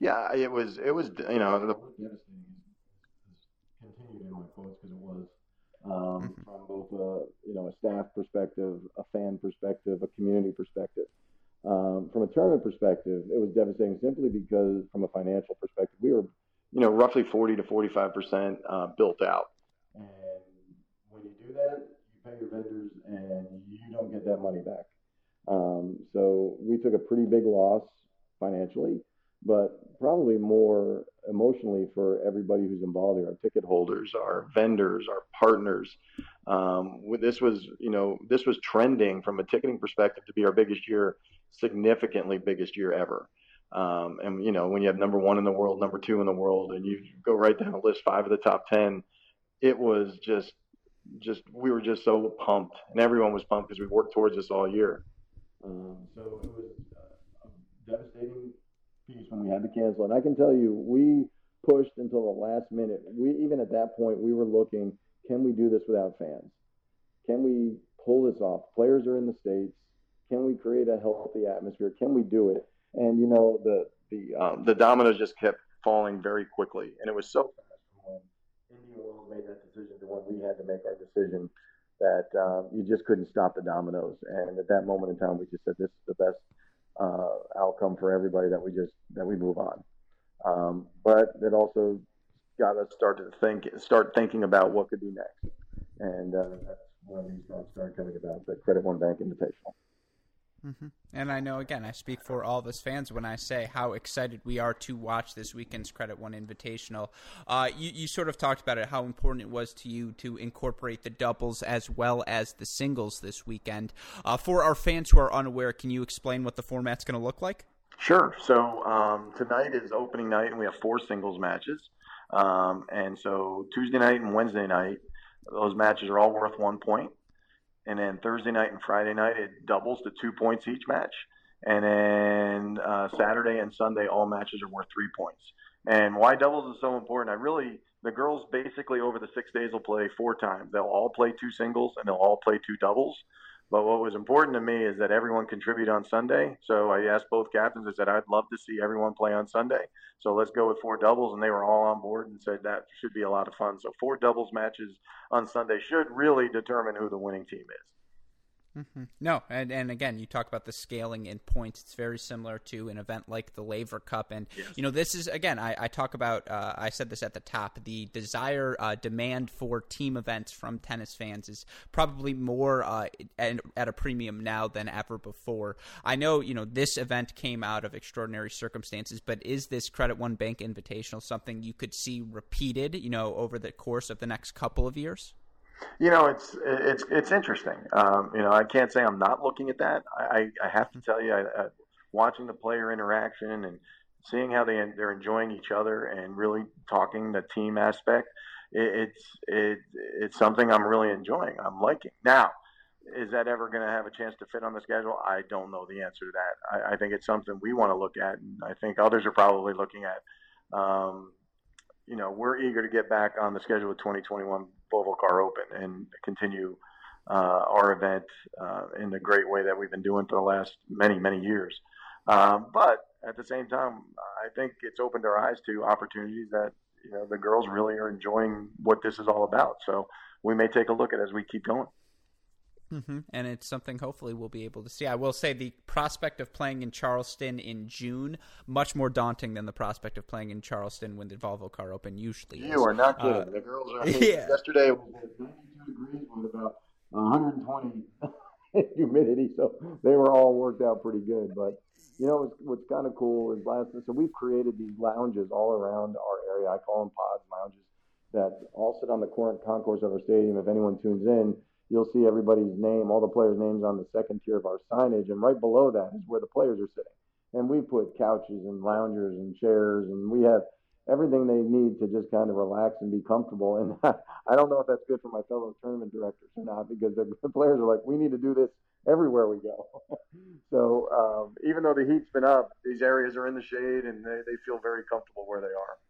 Yeah, it was. It was. You know, the continued in my quotes because it was um, mm-hmm. from both a you know a staff perspective, a fan perspective, a community perspective. Um, from a tournament perspective, it was devastating simply because from a financial perspective, we were you know roughly 40 to 45 percent uh, built out. That, you pay your vendors and you don't get that money back. Um, so we took a pretty big loss financially, but probably more emotionally for everybody who's involved here, our ticket holders, our vendors, our partners. Um, this was, you know, this was trending from a ticketing perspective to be our biggest year, significantly biggest year ever. Um, and you know, when you have number one in the world, number two in the world, and you go right down the list, five of the top ten, it was just just we were just so pumped, and everyone was pumped because we worked towards this all year. Um, so it was a devastating piece when we had to cancel. And I can tell you, we pushed until the last minute. We even at that point we were looking, can we do this without fans? Can we pull this off? Players are in the states. Can we create a healthy atmosphere? Can we do it? And you know the the um, the dominoes just kept falling very quickly, and it was so fast Indian Wells made that decision to when we had to make our decision that um, you just couldn't stop the dominoes. And at that moment in time, we just said this is the best uh, outcome for everybody that we just that we move on. Um, but it also got us start to think, start thinking about what could be next, and uh, that's when these thoughts started coming about. The Credit One Bank Invitational. Mm-hmm. And I know, again, I speak for all of us fans when I say how excited we are to watch this weekend's Credit One Invitational. Uh, you, you, sort of talked about it, how important it was to you to incorporate the doubles as well as the singles this weekend. Uh, for our fans who are unaware, can you explain what the format's going to look like? Sure. So um, tonight is opening night, and we have four singles matches. Um, and so Tuesday night and Wednesday night, those matches are all worth one point and then Thursday night and Friday night it doubles to two points each match, and then uh, Saturday and Sunday all matches are worth three points. And why doubles is so important? I really the girls basically over the six days will play four times. They'll all play two singles and they'll all play two doubles. But what was important to me is that everyone contribute on Sunday. So I asked both captains. I said I'd love to see everyone play on Sunday. So let's go with four doubles, and they were all on board and said that should be a lot of fun. So four doubles matches on Sunday should really determine who the winning team is. Mm-hmm. No, and and again, you talk about the scaling in points. It's very similar to an event like the Laver Cup, and yes. you know this is again. I, I talk about. Uh, I said this at the top. The desire, uh, demand for team events from tennis fans is probably more uh, at, at, a premium now than ever before. I know you know this event came out of extraordinary circumstances, but is this Credit One Bank Invitational something you could see repeated? You know, over the course of the next couple of years? You know, it's it's it's interesting. Um, you know, I can't say I'm not looking at that. I, I have to tell you, I, I, watching the player interaction and seeing how they they're enjoying each other and really talking the team aspect, it, it's it, it's something I'm really enjoying. I'm liking now. Is that ever going to have a chance to fit on the schedule? I don't know the answer to that. I, I think it's something we want to look at, and I think others are probably looking at. Um, you know, we're eager to get back on the schedule with 2021 Volvo Car Open and continue uh, our event uh, in the great way that we've been doing for the last many, many years. Um, but at the same time, I think it's opened our eyes to opportunities that you know the girls really are enjoying what this is all about. So we may take a look at as we keep going. Mm-hmm. And it's something hopefully we'll be able to see. I will say the prospect of playing in Charleston in June much more daunting than the prospect of playing in Charleston when the Volvo Car Open usually is. You are not good. Uh, the girls are. yeah. Yesterday it was 92 degrees with about 120 humidity, so they were all worked out pretty good. But you know what's, what's kind of cool is last. So we've created these lounges all around our area. I call them pods lounges that all sit on the current concourse of our stadium. If anyone tunes in you'll see everybody's name, all the players' names on the second tier of our signage, and right below that is where the players are sitting. And we put couches and loungers and chairs, and we have everything they need to just kind of relax and be comfortable. And I don't know if that's good for my fellow tournament directors or not, because the, players are like, we need to do this everywhere we go. so um, even though the heat's been up, these areas are in the shade, and they, they feel very comfortable where they are.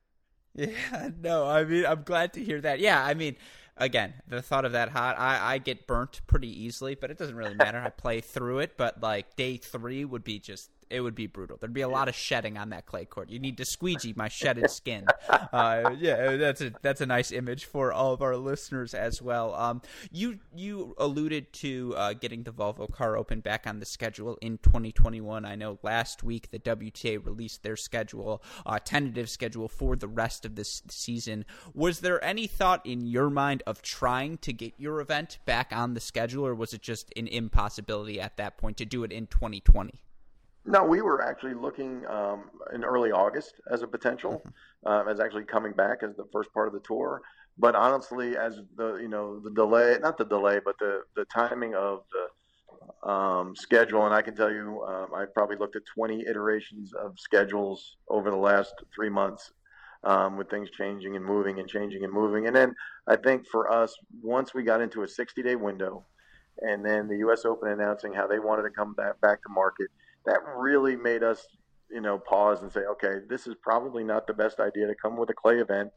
Yeah, no, I mean, I'm glad to hear that. Yeah, I mean, again, the thought of that hot, I, I get burnt pretty easily, but it doesn't really matter. I play through it, but like day three would be just it would be brutal. There'd be a lot of shedding on that clay court. You need to squeegee my shedded skin. Uh, yeah, that's a that's a nice image for all of our listeners as well. Um, you you alluded to uh, getting the Volvo Car Open back on the schedule in 2021. I know last week the WTA released their schedule, uh, tentative schedule for the rest of this season. Was there any thought in your mind of trying to get your event back on the schedule, or was it just an impossibility at that point to do it in 2020? No, we were actually looking um, in early August as a potential, mm-hmm. uh, as actually coming back as the first part of the tour. But honestly, as the you know the delay, not the delay, but the the timing of the um, schedule, and I can tell you, um, I probably looked at 20 iterations of schedules over the last three months, um, with things changing and moving and changing and moving. And then I think for us, once we got into a 60 day window, and then the U.S. Open announcing how they wanted to come back back to market that really made us, you know, pause and say, okay, this is probably not the best idea to come with a clay event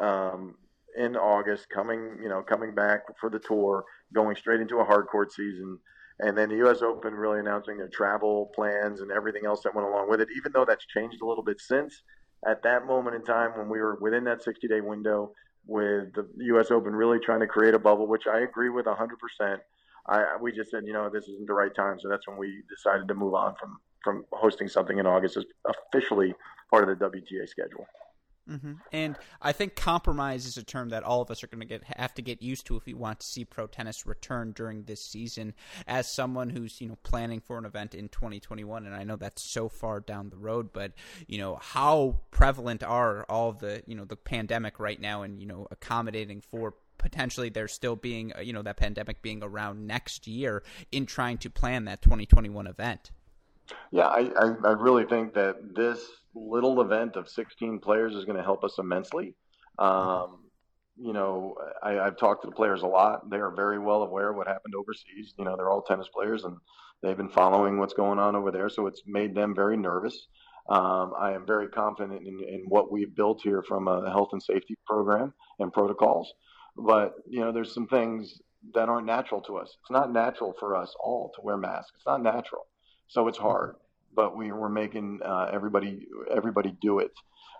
um, in August, coming, you know, coming back for the tour, going straight into a hard court season. and then the U.S. Open really announcing their travel plans and everything else that went along with it. Even though that's changed a little bit since, at that moment in time when we were within that 60-day window, with the U.S. Open really trying to create a bubble, which I agree with 100%. I, we just said, you know, this isn't the right time, so that's when we decided to move on from from hosting something in August as officially part of the WTA schedule. Mm-hmm. And I think compromise is a term that all of us are going to get have to get used to if we want to see pro tennis return during this season. As someone who's you know planning for an event in 2021, and I know that's so far down the road, but you know how prevalent are all the you know the pandemic right now, and you know accommodating for potentially there still being uh, you know that pandemic being around next year in trying to plan that 2021 event. Yeah, I, I, I really think that this little event of 16 players is going to help us immensely. Um, you know, I, I've talked to the players a lot. They are very well aware of what happened overseas. You know, they're all tennis players and they've been following what's going on over there. So it's made them very nervous. Um, I am very confident in, in what we've built here from a health and safety program and protocols. But, you know, there's some things that aren't natural to us. It's not natural for us all to wear masks. It's not natural. So it's hard but we were making uh, everybody everybody do it.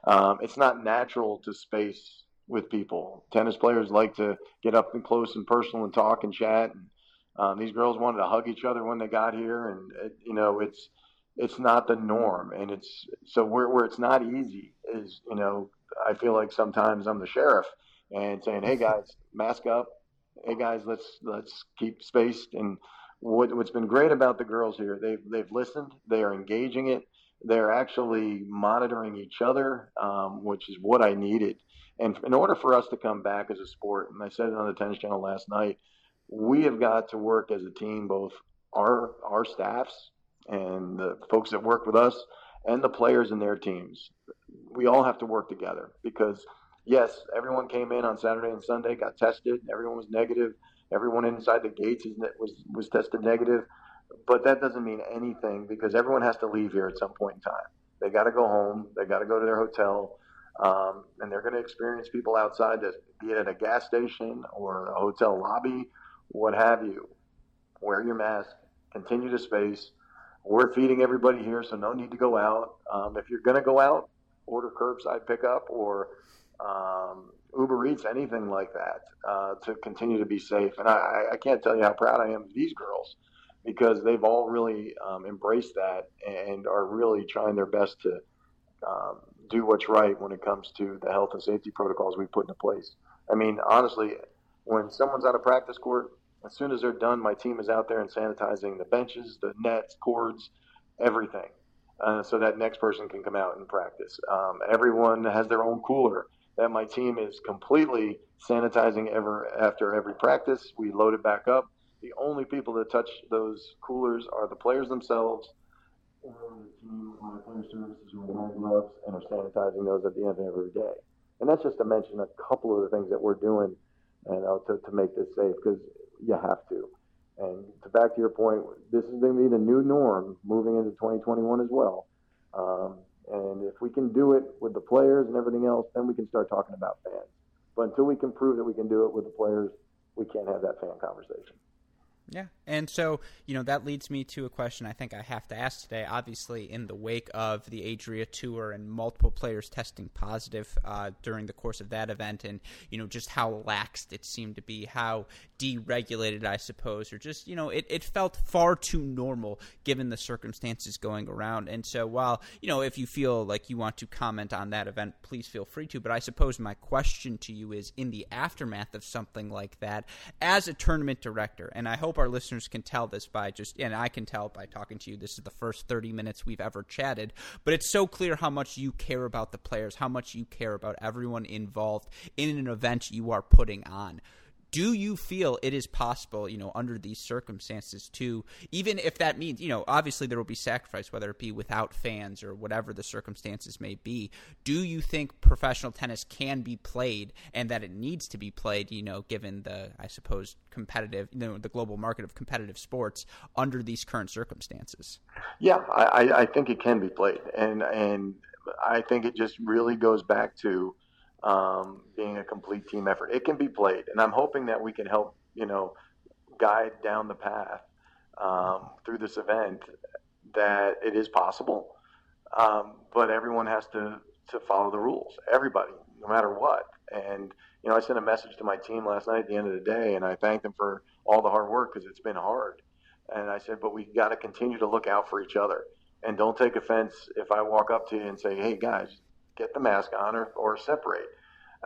Um, it's not natural to space with people. Tennis players like to get up and close and personal and talk and chat. And, um, these girls wanted to hug each other when they got here, and it, you know it's it's not the norm, and it's so where where it's not easy is you know I feel like sometimes I'm the sheriff and saying, hey guys, mask up. Hey guys, let's let's keep spaced and what, what's been great about the girls here, they've they've listened, they are engaging it, they're actually monitoring each other, um, which is what I needed. And in order for us to come back as a sport, and I said it on the tennis channel last night, we have got to work as a team, both our our staffs and the folks that work with us and the players and their teams. We all have to work together because yes, everyone came in on Saturday and Sunday, got tested, everyone was negative everyone inside the gates was was tested negative, but that doesn't mean anything because everyone has to leave here at some point in time. They got to go home. They got to go to their hotel, um, and they're going to experience people outside, that, be it at a gas station or a hotel lobby, what have you. Wear your mask. Continue to space. We're feeding everybody here, so no need to go out. Um, if you're going to go out, order curbside pickup or um, Uber Eats, anything like that, uh, to continue to be safe. And I, I, can't tell you how proud I am of these girls because they've all really um, embraced that and are really trying their best to um, do what's right when it comes to the health and safety protocols we put into place. I mean, honestly, when someone's on a practice court, as soon as they're done, my team is out there and sanitizing the benches, the nets, cords, everything. Uh, so that next person can come out and practice. Um, everyone has their own cooler that my team is completely sanitizing ever after every practice. We load it back up. The only people that touch those coolers are the players themselves and the team on the player services who are wearing gloves and are sanitizing those at the end of every day. And that's just to mention a couple of the things that we're doing and uh, to, to make this safe because you have to. And to back to your point, this is going to be the new norm moving into 2021 as well. Um, and if we can do it with the players and everything else, then we can start talking about fans. But until we can prove that we can do it with the players, we can't have that fan conversation. Yeah. And so, you know, that leads me to a question I think I have to ask today. Obviously, in the wake of the Adria Tour and multiple players testing positive uh, during the course of that event, and, you know, just how laxed it seemed to be, how deregulated, I suppose, or just, you know, it, it felt far too normal given the circumstances going around. And so, while, you know, if you feel like you want to comment on that event, please feel free to. But I suppose my question to you is in the aftermath of something like that, as a tournament director, and I hope our listeners can tell this by just, and I can tell by talking to you. This is the first 30 minutes we've ever chatted, but it's so clear how much you care about the players, how much you care about everyone involved in an event you are putting on do you feel it is possible, you know, under these circumstances to, even if that means, you know, obviously there will be sacrifice, whether it be without fans or whatever the circumstances may be. Do you think professional tennis can be played and that it needs to be played, you know, given the, I suppose, competitive, you know, the global market of competitive sports under these current circumstances? Yeah, I, I think it can be played. And, and I think it just really goes back to, um, being a complete team effort. It can be played, and I'm hoping that we can help, you know, guide down the path um, through this event that it is possible, um, but everyone has to to follow the rules. Everybody, no matter what. And you know, I sent a message to my team last night at the end of the day, and I thanked them for all the hard work because it's been hard. And I said, but we got to continue to look out for each other, and don't take offense if I walk up to you and say, "Hey guys, get the mask on or, or separate."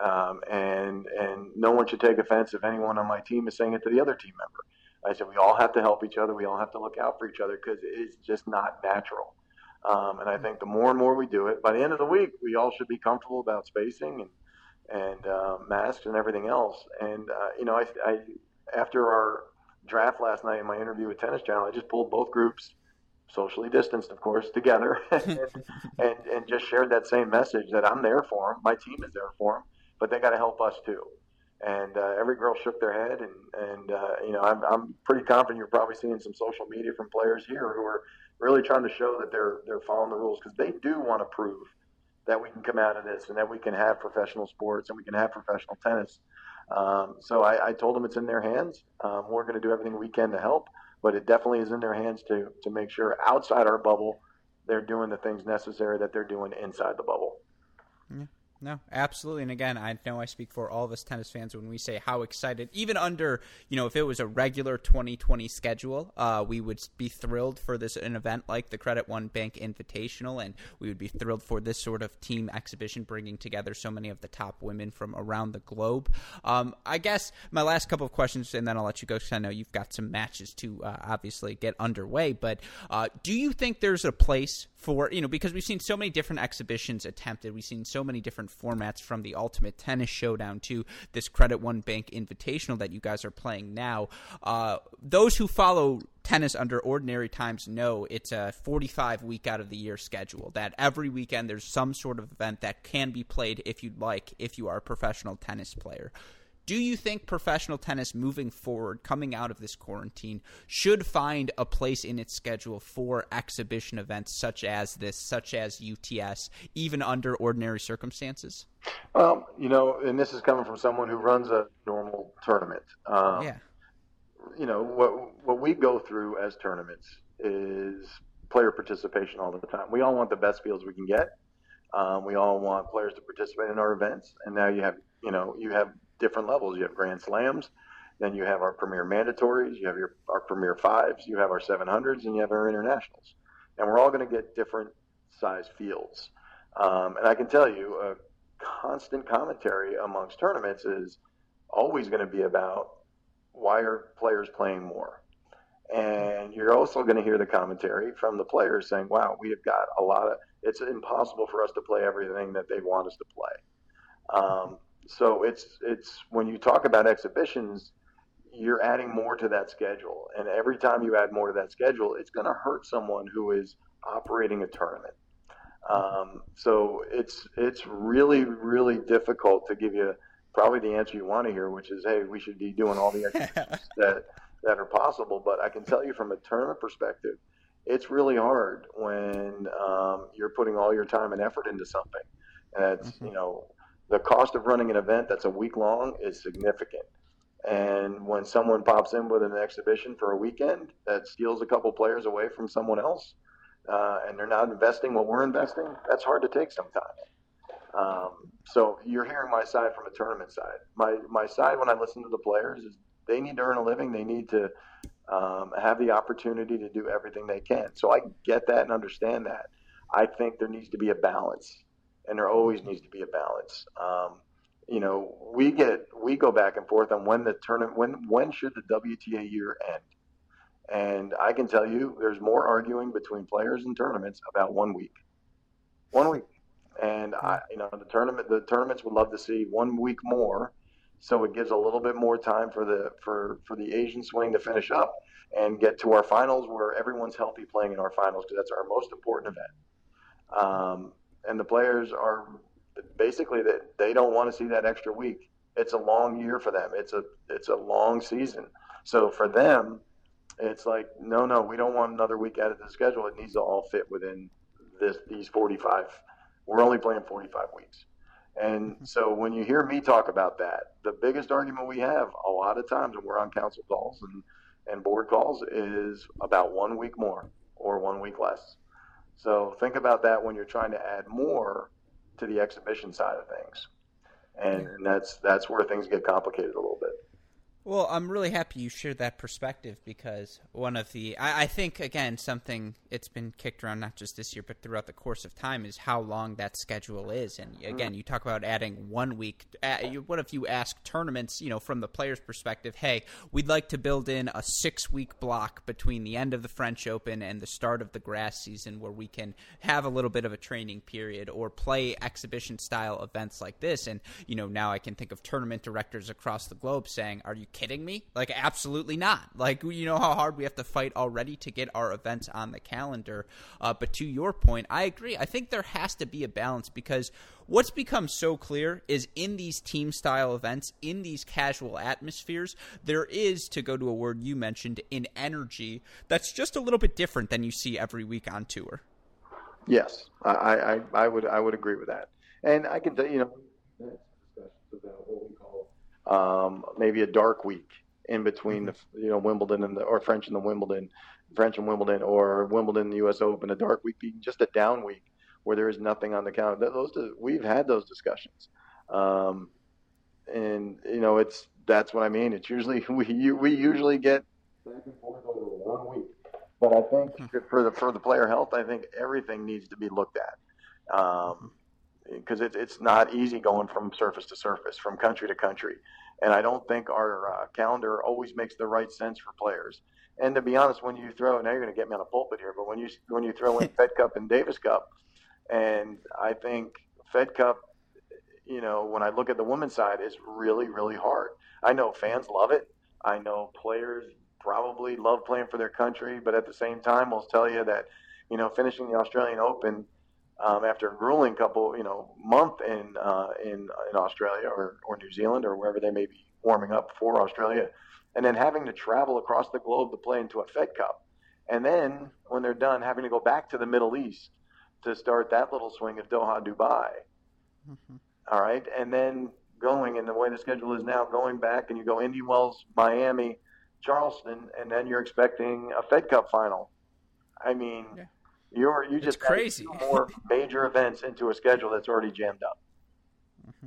Um, and and no one should take offense if anyone on my team is saying it to the other team member. I said we all have to help each other. We all have to look out for each other because it's just not natural. Um, and I think the more and more we do it, by the end of the week, we all should be comfortable about spacing and and uh, masks and everything else. And uh, you know, I, I after our draft last night in my interview with Tennis Channel, I just pulled both groups, socially distanced, of course, together, and, and and just shared that same message that I'm there for them. My team is there for them, but they got to help us too. And uh, every girl shook their head, and and uh, you know, I'm I'm pretty confident you're probably seeing some social media from players here who are really trying to show that they're they're following the rules because they do want to prove that we can come out of this and that we can have professional sports and we can have professional tennis. Um, so I, I, told them it's in their hands. Um, we're going to do everything we can to help, but it definitely is in their hands to to make sure outside our bubble they're doing the things necessary that they're doing inside the bubble. Yeah. No, absolutely. And again, I know I speak for all of us tennis fans when we say how excited, even under, you know, if it was a regular 2020 schedule, uh, we would be thrilled for this an event like the Credit One Bank Invitational, and we would be thrilled for this sort of team exhibition, bringing together so many of the top women from around the globe. Um, I guess my last couple of questions, and then I'll let you go because I know you've got some matches to uh, obviously get underway. But uh, do you think there's a place for you know because we've seen so many different exhibitions attempted, we've seen so many different formats from the Ultimate Tennis Showdown to this Credit One Bank Invitational that you guys are playing now. Uh, those who follow tennis under ordinary times know it's a 45 week out of the year schedule that every weekend there's some sort of event that can be played if you'd like if you are a professional tennis player do you think professional tennis moving forward, coming out of this quarantine, should find a place in its schedule for exhibition events such as this, such as UTS, even under ordinary circumstances? Well, you know, and this is coming from someone who runs a normal tournament. Um, yeah. You know, what, what we go through as tournaments is player participation all the time. We all want the best fields we can get. Um, we all want players to participate in our events, and now you have, you know, you have different levels. You have Grand Slams, then you have our Premier Mandatories, you have your our Premier Fives, you have our 700s, and you have our Internationals. And we're all going to get different size fields. Um, and I can tell you, a constant commentary amongst tournaments is always going to be about why are players playing more. And you're also going to hear the commentary from the players saying, wow, we have got a lot of, it's impossible for us to play everything that they want us to play. Um, so it's it's when you talk about exhibitions, you're adding more to that schedule, and every time you add more to that schedule, it's going to hurt someone who is operating a tournament. Um, so it's it's really really difficult to give you probably the answer you want to hear, which is, hey, we should be doing all the exercises that that are possible. But I can tell you from a tournament perspective, it's really hard when um, you're putting all your time and effort into something. And it's mm-hmm. you know the cost of running an event that's a week long is significant. And when someone pops in with an exhibition for a weekend that steals a couple players away from someone else, uh, and they're not investing what we're investing, that's hard to take sometimes. Um, so you're hearing my side from a tournament side. My my side when I listen to the players is they need to earn a living. They need to um, have the opportunity to do everything they can. So I get that and understand that. I think there needs to be a balance and there always needs to be a balance. Um, you know, we get we go back and forth on when the tournament when when should the WTA year end. And I can tell you, there's more arguing between players and tournaments about one week. One week, and I, you know, the tournament the tournaments would love to see one week more, so it gives a little bit more time for the for for the Asian swing to finish up and get to our finals where everyone's healthy playing in our finals because that's our most important event. Um, and the players are basically that they don't want to see that extra week. It's a long year for them. It's a it's a long season. So for them, it's like no, no, we don't want another week out of the schedule. It needs to all fit within this these 45. We're only playing 45 weeks. And mm-hmm. so when you hear me talk about that, the biggest argument we have a lot of times when we're on council calls and and board calls is about one week more or one week less. So think about that when you're trying to add more to the exhibition side of things, and, and that's that's where things get complicated a little bit. Well, I'm really happy you shared that perspective because one of the, I, I, think, again, something it's been kicked around not just this year, but throughout the course of time is how long that schedule is. And again, mm. you talk about adding one week. Uh, what if you ask tournaments, you know, from the player's perspective, hey, we'd like to build in a six week block between the end of the French Open and the start of the grass season where we can have a little bit of a training period or play exhibition style events like this. And, you know, now I can think of tournament directors across the globe saying, are you kidding me? Like, absolutely not. Like, you know how hard we have to fight already to get our events on the calendar. Uh, but to your point, I agree. I think there has to be a balance because what's become so clear is in these team style events, in these casual atmospheres, there is, to go to a word you mentioned, an energy that's just a little bit different than you see every week on tour. Yes, I, I, I would I would agree with that, and I can you know about what we call um, maybe a dark week in between the you know Wimbledon and the or French and the Wimbledon, French and Wimbledon, or Wimbledon the U.S. Open, a dark week being just a down week where there is nothing on the calendar. Those we've had those discussions, um, and you know it's that's what I mean. It's usually we we usually get back and forth over one week, but I think hmm. for the for the player health, I think everything needs to be looked at. Um, because it, it's not easy going from surface to surface, from country to country. And I don't think our uh, calendar always makes the right sense for players. And to be honest, when you throw now you're going to get me on a pulpit here, but when you when you throw in Fed Cup and Davis Cup, and I think Fed Cup, you know, when I look at the women's side, is really really hard. I know fans love it. I know players probably love playing for their country, but at the same time, will tell you that you know finishing the Australian Open um, after a grueling couple, you know, month in uh, in in Australia or, or New Zealand or wherever they may be warming up for Australia, and then having to travel across the globe to play into a Fed Cup, and then when they're done, having to go back to the Middle East to start that little swing of Doha, Dubai. Mm-hmm. All right, and then going and the way the schedule is now, going back and you go Indian Wells, Miami, Charleston, and then you're expecting a Fed Cup final. I mean. Yeah you're you just crazy more major events into a schedule that's already jammed up. Mm-hmm.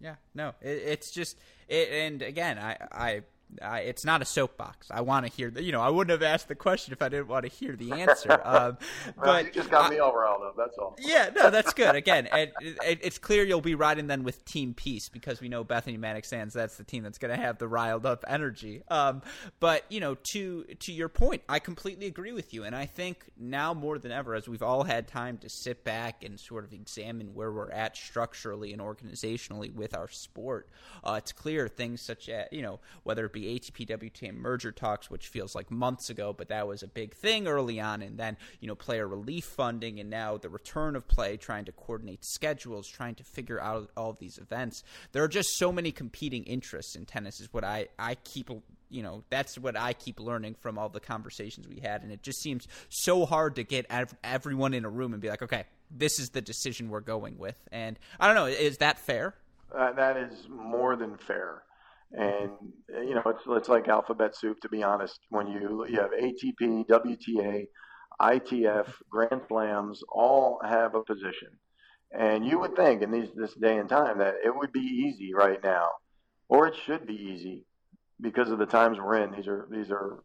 Yeah, no, it, it's just it, and again, I I I, it's not a soapbox. I want to hear the, you know, I wouldn't have asked the question if I didn't want to hear the answer. Um, well, but you just got I, me all riled up. That's all. Yeah, no, that's good. Again, it, it, it's clear you'll be riding then with Team Peace because we know Bethany Mattek-Sands. That's the team that's going to have the riled up energy. Um, but you know, to to your point, I completely agree with you, and I think now more than ever, as we've all had time to sit back and sort of examine where we're at structurally and organizationally with our sport, uh, it's clear things such as you know whether it be ATP WTA merger talks, which feels like months ago, but that was a big thing early on. And then, you know, player relief funding and now the return of play, trying to coordinate schedules, trying to figure out all of these events. There are just so many competing interests in tennis, is what I, I keep you know that's what I keep learning from all the conversations we had, and it just seems so hard to get everyone in a room and be like, okay, this is the decision we're going with. And I don't know, is that fair? Uh, that is more than fair. And uh, you know, it's it's like alphabet soup to be honest. When you you have ATP, WTA, ITF, Grand Slams, all have a position, and you would think in these this day and time that it would be easy right now, or it should be easy, because of the times we're in. These are these are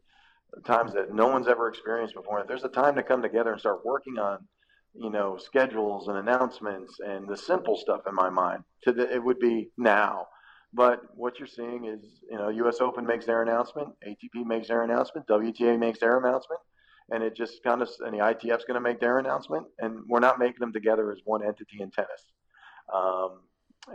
times that no one's ever experienced before. If there's a time to come together and start working on, you know, schedules and announcements and the simple stuff in my mind, to the, it would be now but what you're seeing is, you know, U.S. Open makes their announcement, ATP makes their announcement, WTA makes their announcement, and it just kind of, and the ITF's going to make their announcement, and we're not making them together as one entity in tennis. Um,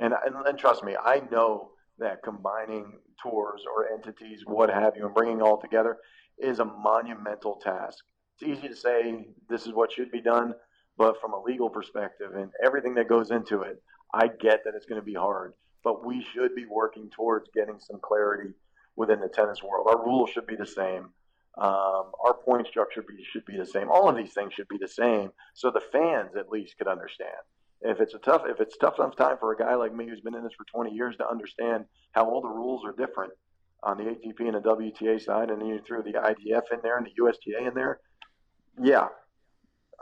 and, and, and trust me, I know that combining tours or entities, what have you, and bringing all together is a monumental task. It's easy to say this is what should be done, but from a legal perspective and everything that goes into it, I get that it's going to be hard but we should be working towards getting some clarity within the tennis world. Our rules should be the same. Um, our point structure be, should be the same. All of these things should be the same, so the fans at least could understand. If it's a tough, if it's tough enough time for a guy like me who's been in this for 20 years to understand how all the rules are different, on the ATP and the WTA side, and then you threw the ITF in there and the USTA in there. Yeah,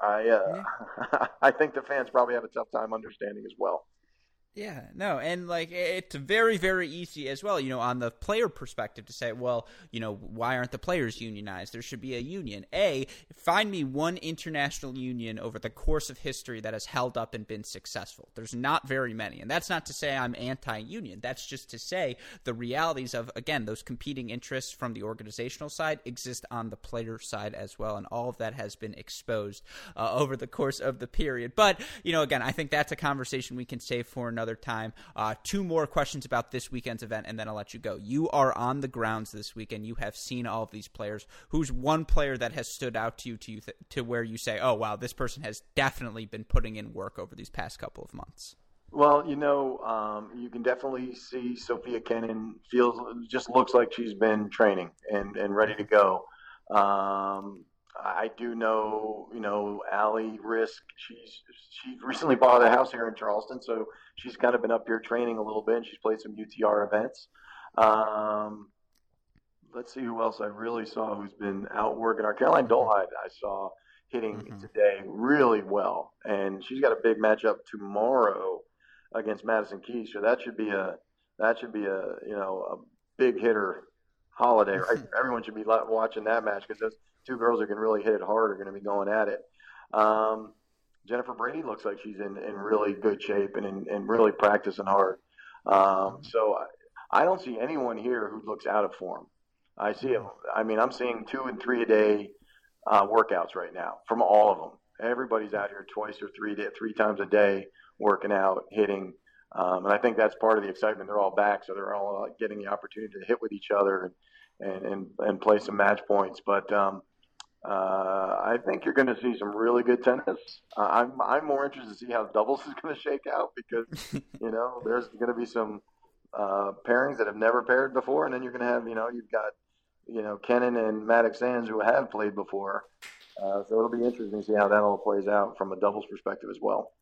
I uh, yeah. I think the fans probably have a tough time understanding as well. Yeah, no, and like it's very, very easy as well, you know, on the player perspective to say, well, you know, why aren't the players unionized? There should be a union. A, find me one international union over the course of history that has held up and been successful. There's not very many. And that's not to say I'm anti union. That's just to say the realities of, again, those competing interests from the organizational side exist on the player side as well. And all of that has been exposed uh, over the course of the period. But, you know, again, I think that's a conversation we can save for another time. Uh, two more questions about this weekend's event, and then I'll let you go. You are on the grounds this weekend. You have seen all of these players. Who's one player that has stood out to you to you th- to where you say, "Oh wow, this person has definitely been putting in work over these past couple of months." Well, you know, um, you can definitely see Sofia Kenin feels just looks like she's been training and, and ready to go. Um, I do know, you know, Allie Riske. She's she recently bought a house here in Charleston, so she's kind of been up here training a little bit. And she's played some UTR events. Um, let's see who else I really saw who's been out working. Our Caroline Dolehide I saw hitting mm-hmm. today really well, and she's got a big matchup tomorrow against Madison Keys. So that should be a that should be a you know a big hitter holiday. Right? Everyone should be watching that match because those two girls who can really hit it hard are going to be going at it. Um, Jennifer Brady looks like she's in, in really good shape and, in, and really practicing hard. Um, so I, I don't see anyone here who looks out of form. I see it. I mean, I'm seeing two and three a day uh, workouts right now from all of them. Everybody's out here twice or three day, three times a day working out, hitting, um, and I think that's part of the excitement. They're all back, so they're all uh, getting the opportunity to hit with each other and and and, and play some match points. But um, uh, I think you're going to see some really good tennis. Uh, I'm I'm more interested to see how doubles is going to shake out because you know there's going to be some uh, pairings that have never paired before, and then you're going to have you know you've got you know Kenin and Mattek Sands who have played before. Uh, so it'll be interesting to see how that all plays out from a doubles perspective as well.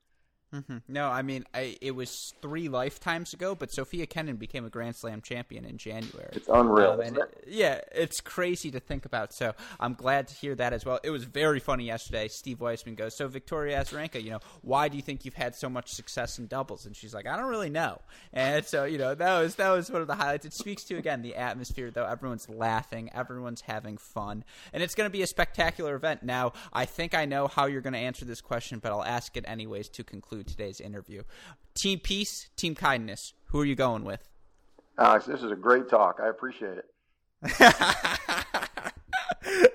Mm-hmm. No, I mean, I, it was three lifetimes ago, but Sofia Kenin became a Grand Slam champion in January. It's unreal. Um, and it, yeah, it's crazy to think about. So I'm glad to hear that as well. It was very funny yesterday. Steve Weissman goes, "So Victoria Azarenka, you know, why do you think you've had so much success in doubles?" And she's like, "I don't really know." And so you know, that was that was one of the highlights. It speaks to again the atmosphere, though. Everyone's laughing, everyone's having fun, and it's going to be a spectacular event. Now, I think I know how you're going to answer this question, but I'll ask it anyways to conclude today's interview. Team Peace, Team Kindness. Who are you going with? Alex, this is a great talk. I appreciate it.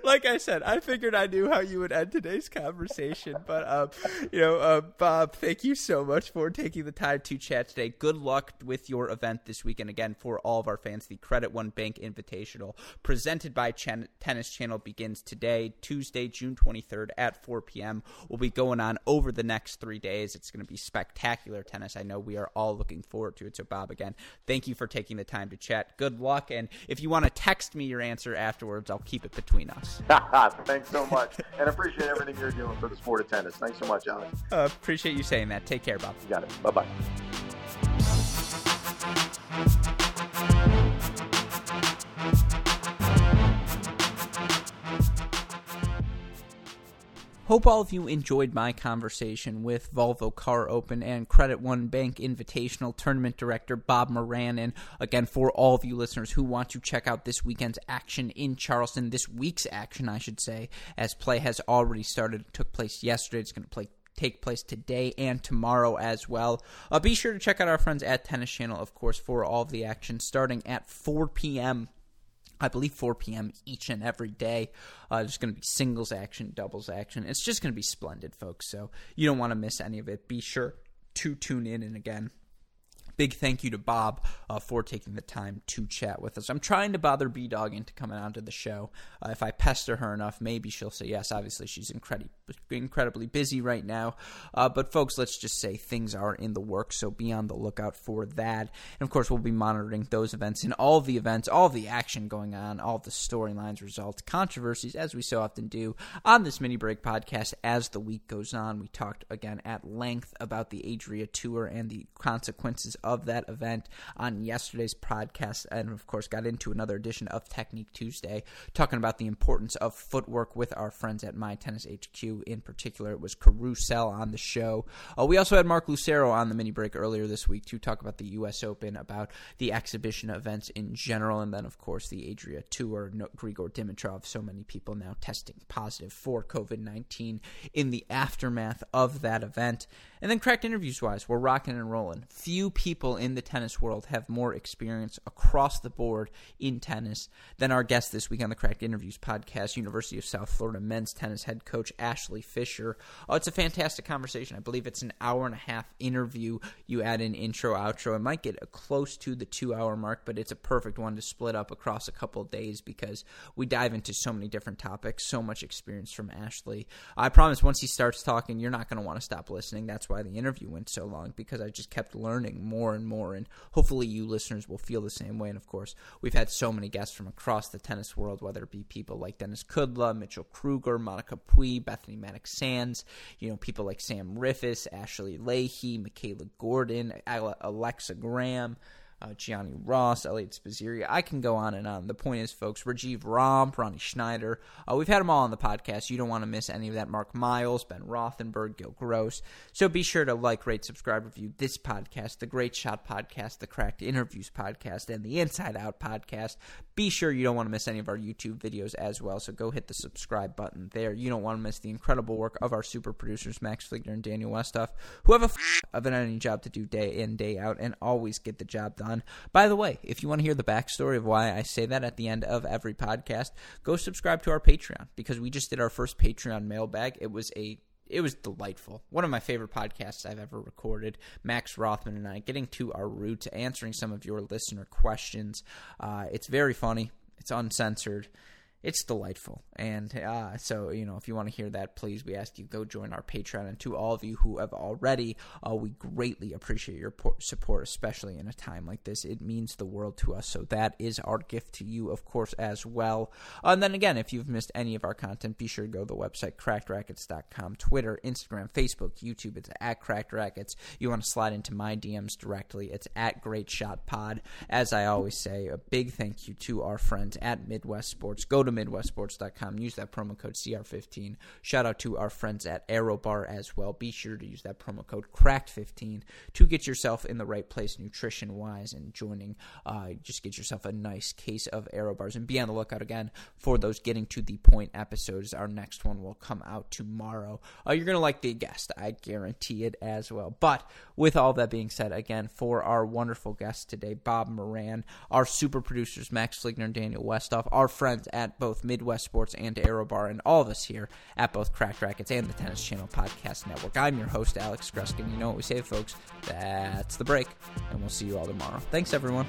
like I said, I figured I knew how you would end today's conversation. But, um, you know, uh, Bob, thank you so much for taking the time to chat today. Good luck with your event this weekend. Again, for all of our fans, the Credit One Bank Invitational presented by Ch- Tennis Channel begins today, Tuesday, June 23rd at 4 p.m. We'll be going on over the next three days. It's going to be spectacular tennis. I know we are all looking forward to it. So, Bob, again, thank you for taking the time to chat. Good luck. And if you want to text me your answer afterwards, I'll keep it between us. Thanks so much. and appreciate everything you're doing for the sport of tennis. Thanks so much, Alex. Uh, appreciate you saying that. Take care, Bob. You got it. Bye bye. Hope all of you enjoyed my conversation with Volvo Car Open and Credit One Bank Invitational Tournament Director Bob Moran. And again, for all of you listeners who want to check out this weekend's action in Charleston, this week's action, I should say, as play has already started, it took place yesterday. It's going to play take place today and tomorrow as well. Uh, be sure to check out our friends at Tennis Channel, of course, for all of the action starting at 4 p.m. I believe 4 p.m. each and every day. Uh, there's going to be singles action, doubles action. It's just going to be splendid, folks. So you don't want to miss any of it. Be sure to tune in. And again, big thank you to Bob uh, for taking the time to chat with us. I'm trying to bother B Dog into coming onto the show. Uh, if I pester her enough, maybe she'll say yes. Obviously, she's incredibly incredibly busy right now. Uh, but folks, let's just say things are in the works, so be on the lookout for that. And of course, we'll be monitoring those events and all the events, all the action going on, all the storylines, results, controversies, as we so often do on this mini break podcast. As the week goes on, we talked again at length about the Adria Tour and the consequences of of that event on yesterday's podcast, and of course, got into another edition of Technique Tuesday, talking about the importance of footwork with our friends at My Tennis HQ. In particular, it was Karue Sell on the show. Uh, we also had Mark Lucero on the mini break earlier this week to talk about the U.S. Open, about the exhibition events in general, and then, of course, the Adria Tour, no, Grigor Dimitrov. So many people now testing positive for COVID 19 in the aftermath of that event. And then, cracked interviews wise, we're rocking and rolling. Few people in the tennis world have more experience across the board in tennis than our guest this week on the Cracked Interviews podcast, University of South Florida men's tennis head coach Ashley Fisher. Oh, it's a fantastic conversation. I believe it's an hour and a half interview. You add in intro, outro. It might get close to the two hour mark, but it's a perfect one to split up across a couple of days because we dive into so many different topics, so much experience from Ashley. I promise once he starts talking, you're not going to want to stop listening. That's why the interview went so long because I just kept learning more and more. And hopefully, you listeners will feel the same way. And of course, we've had so many guests from across the tennis world, whether it be people like Denis Kudla, Mitchell Krueger, Monica Puig, Bethany Mattek Sands, you know, people like Sam Riffice, Ashley Lahey, Michaela Gordon, Alexa Graham uh, Gianni Ross, Eliot Spizzirri. I can go on and on. The point is, folks, Rajeev Ram, Ronnie Schneider. Uh, we've had them all on the podcast. You don't want to miss any of that. Mark Miles, Ben Rothenberg, Gil Gross. So be sure to like, rate, subscribe, review this podcast, the Great Shot podcast, the Cracked Interviews podcast, and the Inside Out podcast. Be sure you don't want to miss any of our YouTube videos as well. So go hit the subscribe button there. You don't want to miss the incredible work of our super producers, Max Fligner and Daniel Westoff, who have a f- of an job to do day in, day out, and always get the job done on. By the way, if you want to hear the backstory of why I say that at the end of every podcast, go subscribe to our Patreon because we just did our first Patreon mailbag. It was a it was delightful. One of my favorite podcasts I've ever recorded. Max Rothman and I getting to our roots, answering some of your listener questions. Uh, it's very funny. It's uncensored it's delightful. And uh, so, you know, if you want to hear that, please, we ask you go join our Patreon. And to all of you who have already, uh, we greatly appreciate your support, especially in a time like this. It means the world to us. So that is our gift to you, of course, as well. And then again, if you've missed any of our content, be sure to go to the website crackedracquets.com, Twitter, Instagram, Facebook, YouTube. It's at Cracked Racquets. You want to slide into my DMs directly. It's at Great Shot Pod. As I always say, a big thank you to our friends at Midwest Sports. Go to to MidwestSports.com. Use that promo code CR15. Shout out to our friends at ArrowBar as well. Be sure to use that promo code CRACKED15 to get yourself in the right place nutrition wise and joining. Uh, just get yourself a nice case of ArrowBars and be on the lookout again for those getting to the point episodes. Our next one will come out tomorrow. Uh, you're going to like the guest. I guarantee it as well. But with all that being said, again, for our wonderful guest today, Bob Moran, our super producers, Max Fligner and Daniel Westoff, our friends at both Midwest Sports and ArrowBar, and all of us here at both Cracked Racquets and the Tennis Channel Podcast Network. I'm your host, Alex Gruskin. You know what we say, folks? That's the break, and we'll see you all tomorrow. Thanks, everyone.